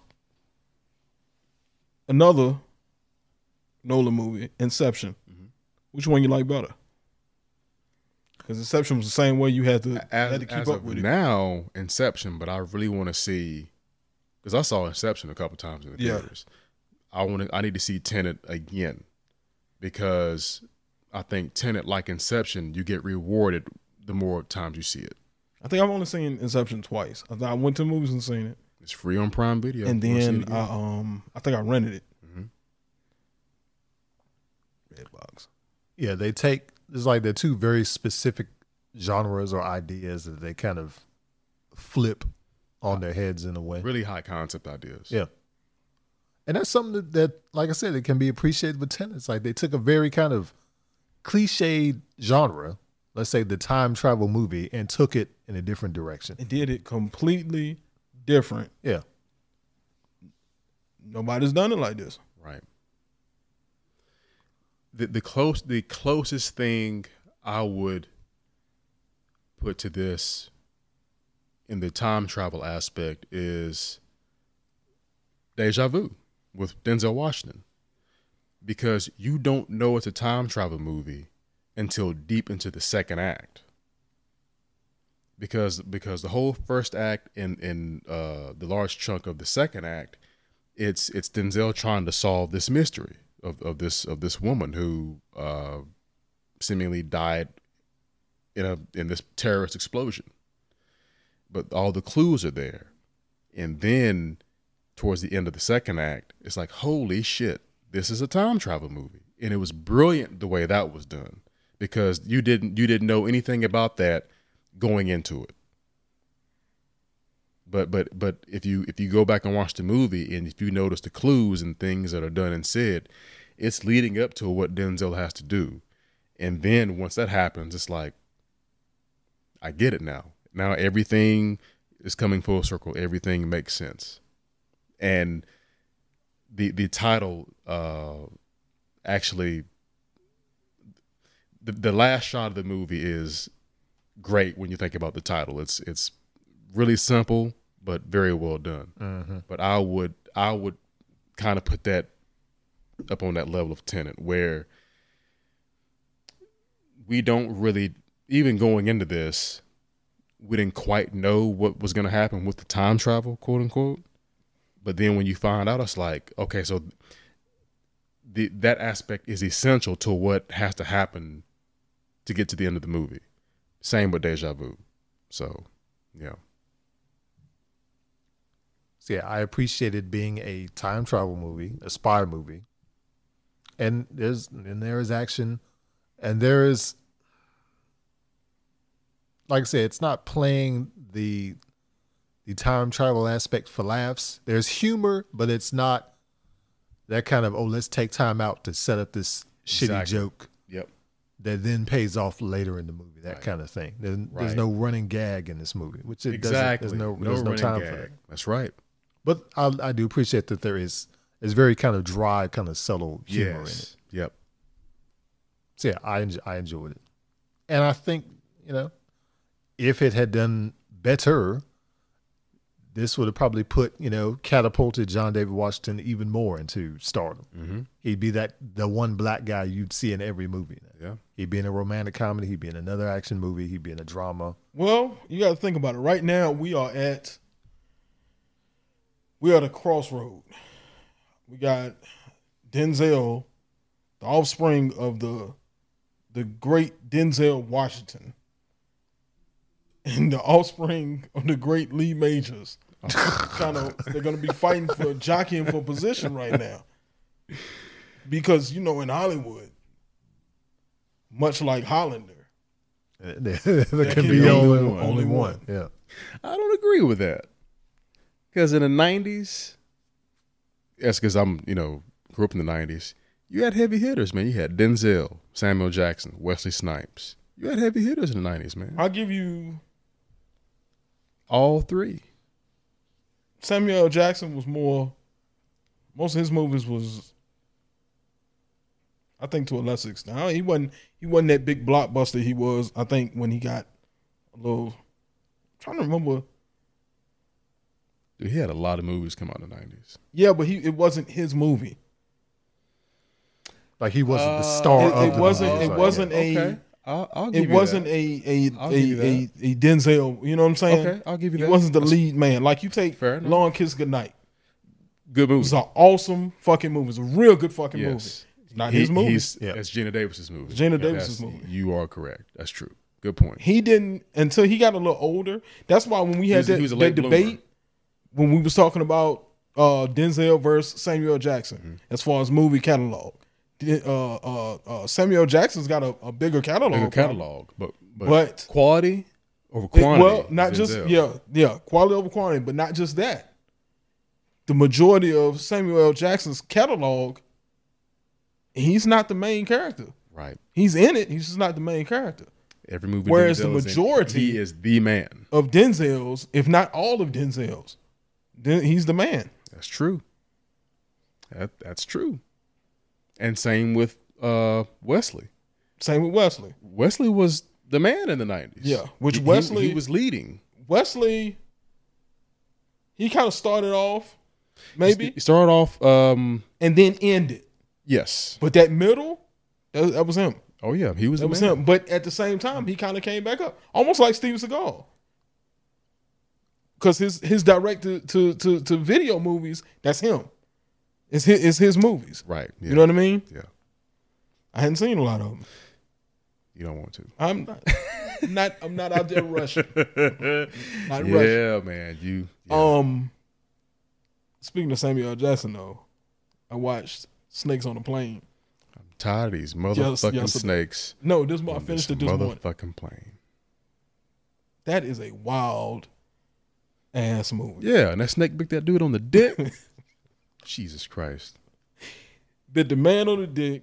another Nolan movie, Inception. Mm-hmm. Which one you like better? Because Inception was the same way. You had to, As, had to keep up with it. now, Inception, but I really want to see because I saw Inception a couple times in the Yeah. theaters. I want to. I need to see Tenet again because I think Tenet, like Inception, you get rewarded the more times you see it. I think I've only seen Inception twice. I, I went to movies and seen it, It's free on Prime Video. and Wanna see it then? I um I think I rented it. Mhm. Redbox. Yeah, they take it's like they're two very specific genres or ideas that they kind of flip on their heads in a way. really high concept ideas. Yeah. And that's something that, that, like I said, it can be appreciated with tenants. Like they took a very kind of cliched genre, let's say the time travel movie, and took it in a different direction. It did it completely different. Yeah. Nobody's done it like this. Right. The the close the closest thing I would put to this in the time travel aspect is Deja Vu with Denzel Washington. Because you don't know it's a time travel movie until deep into the second act. Because because the whole first act and in uh, the large chunk of the second act it's it's Denzel trying to solve this mystery of, of this of this woman who uh, seemingly died in a in this terrorist explosion. But all the clues are there, and then towards the end of the second act, it's like holy shit, this is a time travel movie, and it was brilliant the way that was done because you didn't you didn't know anything about that going into it. But but but if you if you go back and watch the movie and if you notice the clues and things that are done and said it's leading up to what denzel has to do. And then once that happens it's like i get it now now everything is coming full circle everything makes sense and the the title uh, actually the the last shot of the movie is great when you think about the title. It's it's really simple but very well done. But I would I would kind of put that up on that level of Tenet where we don't really even going into this we didn't quite know what was going to happen with the time travel quote unquote. But then when you find out it's like okay so the that aspect is essential to what has to happen to get to the end of the movie. Same with deja vu. So yeah. So yeah, I appreciated being a time travel movie, a spy movie. And there's and there is action and there is like I said, it's not playing the the time travel aspect for laughs. There's humor, but it's not that kind of oh let's take time out to set up this shitty joke yep that then pays off later in the movie. That Right. kind of thing. There's Right. no running gag in this movie, which it exactly doesn't. There's no, there's no running time for gag. that. that's right But I, I do appreciate that there is is very kind of dry, kind of subtle humor in it. yes yep So yeah, I enj- I enjoyed it, and I think you know, if it had done better, this would have probably put you know catapulted John David Washington even more into stardom. mm-hmm. He'd be that the one black guy you'd see in every movie. yeah He'd be in a romantic comedy. He'd be in another action movie. He'd be in a drama. Well, you got to think about it. Right now, we are at we are at a crossroad. We got Denzel, the offspring of the the great Denzel Washington, and the offspring of the great Lee Majors. kind of, they're going to be fighting for jockeying for position right now, because you know in Hollywood, much like Highlander, [laughs] there can can be be only, only one. one. only one. Yeah. I don't agree with that. Because in the '90s, yes, because I'm you know grew up in the '90s. You had heavy hitters, man. You had Denzel, Samuel Jackson, Wesley Snipes. You had heavy hitters in the '90s, man. I'll give you All three. Samuel L. Jackson was more. Most of his movies was, I think, to a lesser extent. He wasn't. He wasn't that big blockbuster. He was. I think when he got a little. I'm trying to remember. Dude, he had a lot of movies come out in the '90s. Yeah, but he it wasn't his movie. Like he wasn't the Uh, star it- of it the wasn't- movie. it Like, wasn't- yeah. a- Okay, I'll, I'll give you that. It you wasn't that. a a I'll a, a a Denzel. You know what I'm saying? Okay, I'll give you He that. wasn't the That's lead man. Like you take Fair. Long Kiss Goodnight. good movie. was an awesome fucking movie. It was a real good fucking movie. Yes, It's not He- his movie. he's- Yeah. That's Geena Davis's movie. Geena Yeah, Davis's movie. You are correct. That's true. Good point. he didn't until he got a little older. That's why when we had was- that, he was that debate bloomer. when we was talking about uh, Denzel versus Samuel Jackson Mm-hmm. as far as movie catalog. Uh, uh, uh, Samuel Jackson's got a, a bigger catalog. Bigger catalog, but but, But- quality over It- quantity. well, not just Denzel. yeah, yeah, quality over quantity, but not just that. The majority of Samuel L. Jackson's catalog, he's not the main character. right. He's in it. He's just not the main character. Every movie. Whereas the Denzel is in, majority- he is the man. Of Denzel's, if not all of Denzel's, then he's the man. That's true. That that's true. And same with uh, Wesley. Same with Wesley. Wesley was the man in the nineties. Yeah, which He- he- Wesley- he, was leading. Wesley, he kind of started off, maybe, He started off. Um, and then ended. yes. But that middle, that, that was him. Oh yeah, he was That the was man. him. But at the same time, he kind of came back up, almost like Steven Seagal. Because his his direct to, to to to video movies, that's him. It's his, it's his movies. Right. Yeah. You know what I mean? Yeah. I hadn't seen a lot of them. You don't want to. I'm not, not I'm not out there rushing. [laughs] Not rushing. yeah, man. You. yeah. Um, speaking of Samuel L. Jackson, though, I watched Snakes on a Plane. I'm tired of these motherfucking yes, snakes. No, this I finished it this morning. motherfucking plane. That is a wild ass movie. Yeah, and that snake bit that dude on the dick. [laughs] Jesus Christ. Bit the man on the dick,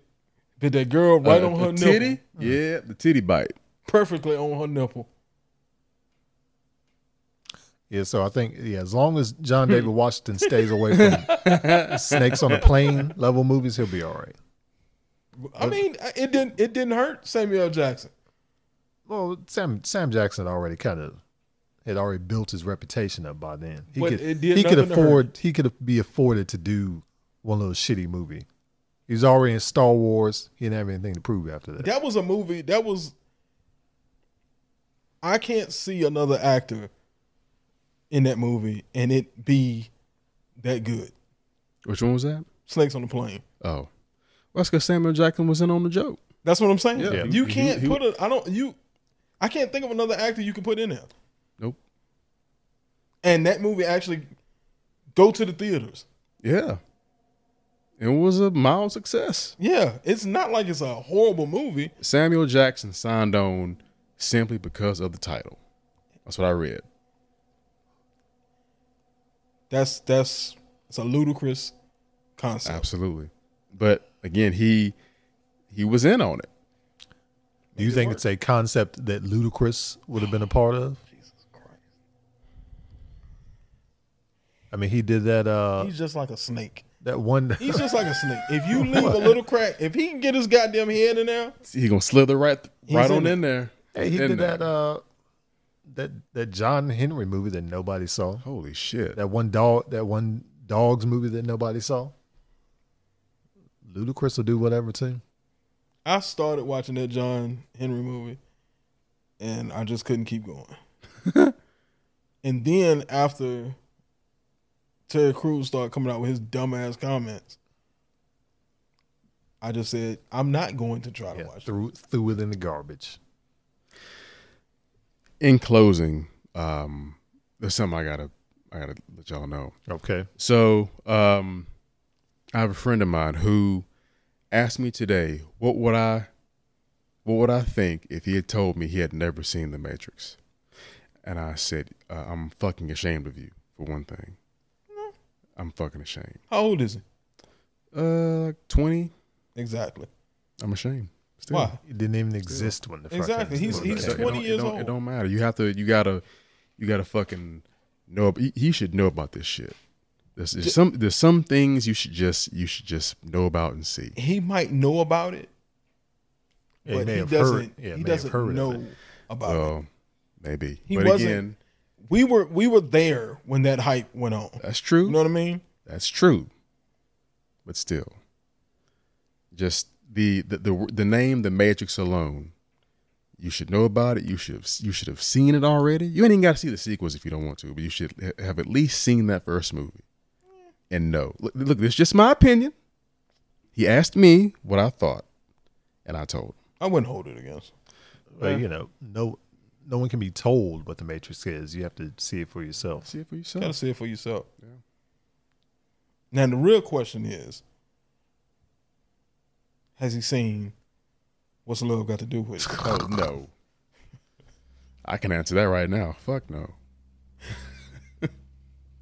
bit that girl right Uh, on her the nipple, titty. Yeah, the titty bite. perfectly on her nipple. Yeah, so I think yeah, as long as John David [laughs] Washington stays away from snakes on a plane level movies, he'll be all right. I mean, it didn't it didn't hurt Samuel Jackson. Well, Sam Sam Jackson already kind of had already built his reputation up by then. He But could it did he could afford he could be afforded to do one little shitty movie. He was already in Star Wars. He didn't have anything to prove after that. That was a movie. That was. I can't see another actor in that movie and it be that good. Which one was that? Snakes on the plane. Oh, well, that's because Samuel Jackson was in on the joke. That's what I'm saying. Yeah. You can't he- put a. I don't. You. I can't think of another actor you can put in there. Nope. And that movie actually go to the theaters. Yeah, it was a mild success. Yeah, it's not like it's a horrible movie. Samuel Jackson signed on simply because of the title. That's what I read. That's that's it's a ludicrous concept. Absolutely. But again, he he was in on it. Do you think it's a concept that Ludacris would have been a part of? Jesus Christ. I mean, he did that uh He's just like a snake. that one [laughs] He's just like a snake. If you leave a little crack, if he can get his goddamn head in there, He gonna slither right right in on it. in there. Hey, he In did there. that uh that that John Henry movie that nobody saw. Holy shit! That one dog that one dogs movie that nobody saw. Ludacris will do whatever too. I started watching that John Henry movie, and I just couldn't keep going. [laughs] and then after Terry Crews started coming out with his dumbass comments, I just said, "I'm not going to try to Yeah, watch it." threw threw it in the garbage. In closing, um, there's something I gotta I gotta let y'all know. Okay. So, um, I have a friend of mine who asked me today, what would I, what would I think if he had told me he had never seen The Matrix? And I said, uh, I'm fucking ashamed of you for one thing. I'm fucking ashamed. How old is he? Uh, twenty. Exactly. I'm ashamed. Still. Why? It didn't even exist when the fucking- Exactly. He's- when the- he's It don't- 20 it years don't- old. It don't matter. You have to. You gotta. You gotta fucking know. He, he should know about this shit. There's, there's some. There's some things you should just. You should just know about and see. He might know about it, Yeah, but may he doesn't. yeah, he doesn't know it. about it. Maybe. He but wasn't- again, We were we were there when that hype went on. that's true. You know what I mean? That's true. But still, just the the the, the name, the Matrix alone. You should know about it. You should have, you should have seen it already. You ain't even got to see the sequels if you don't want to, but you should have at least seen that first movie and no, Look, look, this is just my opinion. He asked me what I thought, and I told him. I wouldn't hold it against. him. But you know, no no one can be told what the Matrix is. You have to see it for yourself. See it for You yourself. gotta see it for yourself. Now the real question is, has he seen what's love got to do with it? Oh no. [laughs] I can answer that right now. Fuck no. [laughs]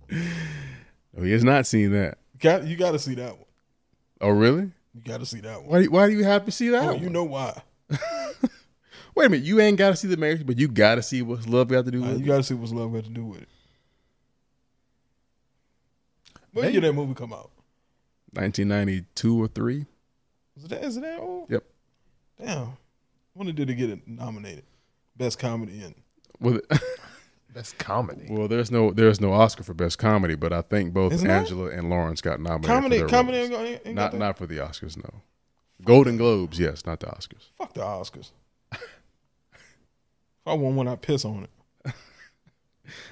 no, he has not seen that. Got you got to see that one. Oh, really? You got to see that one. Why? do- Why do you have to see that? Oh, one? you know why? [laughs] Wait a minute. You ain't got to see the marriage, but you got to see what's love got to do Uh, with you it. got to see what's love got to do with it. When did that movie come out? 1992 or three. Is it that, is it that old? Yep. Damn. When did it get it nominated? Best comedy and Well, [laughs] That's comedy. well, there's no there's no Oscar for best comedy, but I think both Isn't there? Angela and Laurence got nominated. comedy. for their Comedy roles. ain't, ain't not not for the Oscars. No. Golden Globes, yes, not the Oscars. Fuck the Oscars. If I won one, I piss on it. [laughs]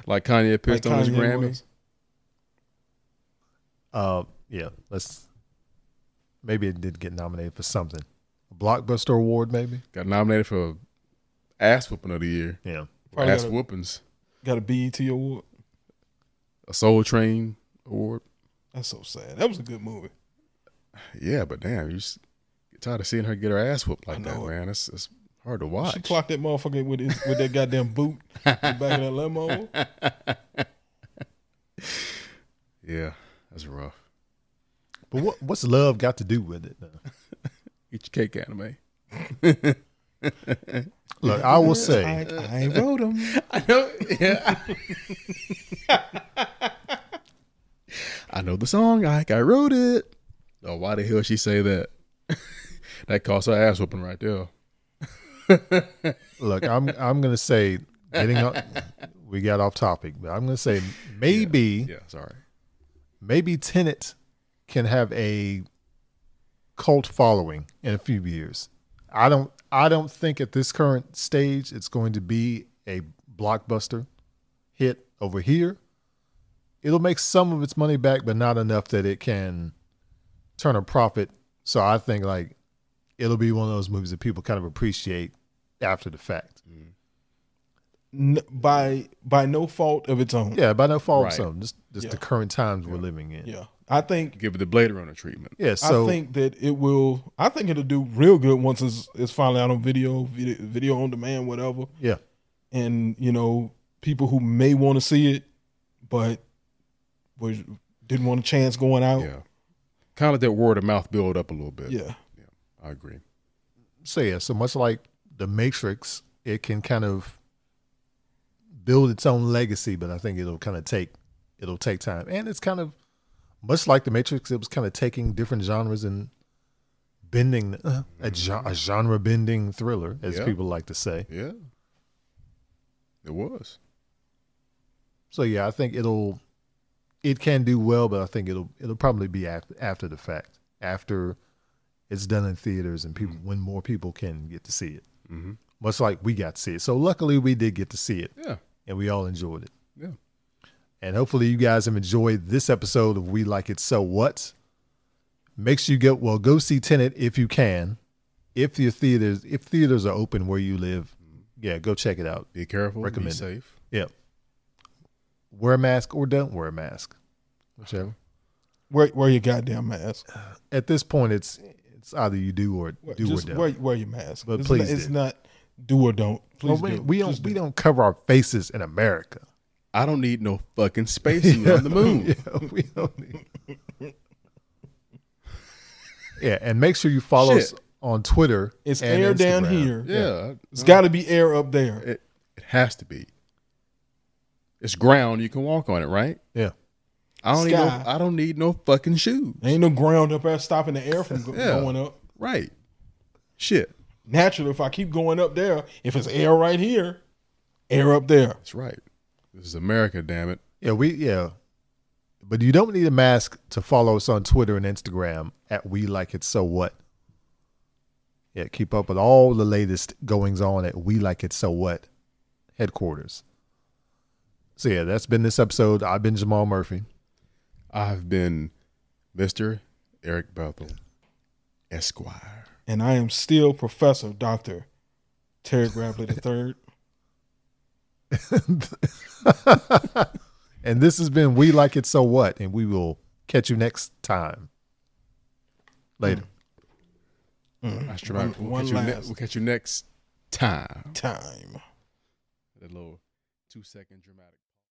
Like Kanye pissed Like on his Kanye Grammy. was. Uh, yeah. Let's. Maybe it did get nominated for something. A blockbuster award, maybe. Got nominated for ass whooping of the year. Yeah. Probably ass got a- whoopings. Got a BET award. A Soul Train award. That's so sad. That was a good movie. Yeah, but damn, you just get tired of seeing her get her ass whooped like that, it. man. That's, it's hard to watch. She clocked that motherfucker with his, with that goddamn boot in the back of that limo. [laughs] yeah, that's rough. But what what's love got to do with it? though? [laughs] Eat your cake Anna Mae. [laughs] Look, I will say, I, I wrote them. I know. Yeah. I know the song. I I wrote it. Oh, why the hell she say that? that cost her ass whooping right there. [laughs] look, I'm I'm gonna say, getting up, we got off topic, but I'm gonna say maybe Yeah, sorry. maybe Tenet can have a cult following in a few years. I don't I don't think at this current stage it's going to be a blockbuster hit over here. It'll make some of its money back, but not enough that it can turn a profit. So I think like it'll be one of those movies that people kind of appreciate after the fact. N- by by no fault of its own. Yeah, by no fault Right. of some, just just Yeah. the current times we're living in. Yeah. I think Give it the Blade Runner treatment. Yeah, so I think that it will. I think it'll do real good once it's, it's finally out on video, video, video on demand, whatever. yeah, And you know, people who may want to see it, but was didn't want a chance going out. Yeah. Kind of let that word of mouth build up a little bit. Yeah. I agree. so yeah, so much like the Matrix, it can kind of build its own legacy, but I think it'll kind of take it'll take time, and it's kind of much like the Matrix. It was kind of taking different genres and bending uh, a, gen- a genre bending thriller, as Yeah. people like to say. Yeah. It was. So yeah, I think it'll it can do well, but I think it'll it'll probably be after after the fact, after it's done in theaters and people when more people can get to see it. Mm-hmm. Much like we got to see it. So luckily we did get to see it Yeah. and we all enjoyed it. Yeah. And hopefully you guys have enjoyed this episode of We Like It So What. Make sure you go well go see Tenet if you can. If your theaters if theaters are open where you live, yeah, go check it out. Be careful. Recommend Be it. safe. Yeah. Wear a mask or don't wear a mask. Whichever. Wear wear your goddamn mask. At this point it's it's either you do or Wear- do Just or don't. wear wear your mask. But it's please not, it's not do or don't. Please we, do. we don't Just we do. don't cover our faces in America. I don't need no fucking spacesuit [laughs] on the moon. [laughs] Yeah, we don't need. [laughs] yeah, and make sure you follow us on Twitter. It's and air down Instagram. here. Yeah. It's got to be air up there. It, it has to be. It's ground. You can walk on it, right? Yeah. I don't need no, I don't need no fucking shoes. Ain't no ground up there stopping the air from go- Yeah. going up. Right. Shit. Naturally, if I keep going up there, if it's air right here, air up there. That's right. This is America, damn it. Yeah, we yeah. But you don't need a mask to follow us on Twitter and Instagram at We Like It So What. Yeah, keep up with all the latest goings on at We Like It So What headquarters. So yeah, that's been this episode. I've been Jamal Murphy. I've been Mr. Eric Bethel, Esquire. And I am still Professor Doctor Terry Grabley III. [laughs] and this has been We Like It So What, and we will catch you next time. Later. Mm. That's dramatic. One- We'll, one catch you ne- last. we'll catch you next time. Time. That little two second dramatic.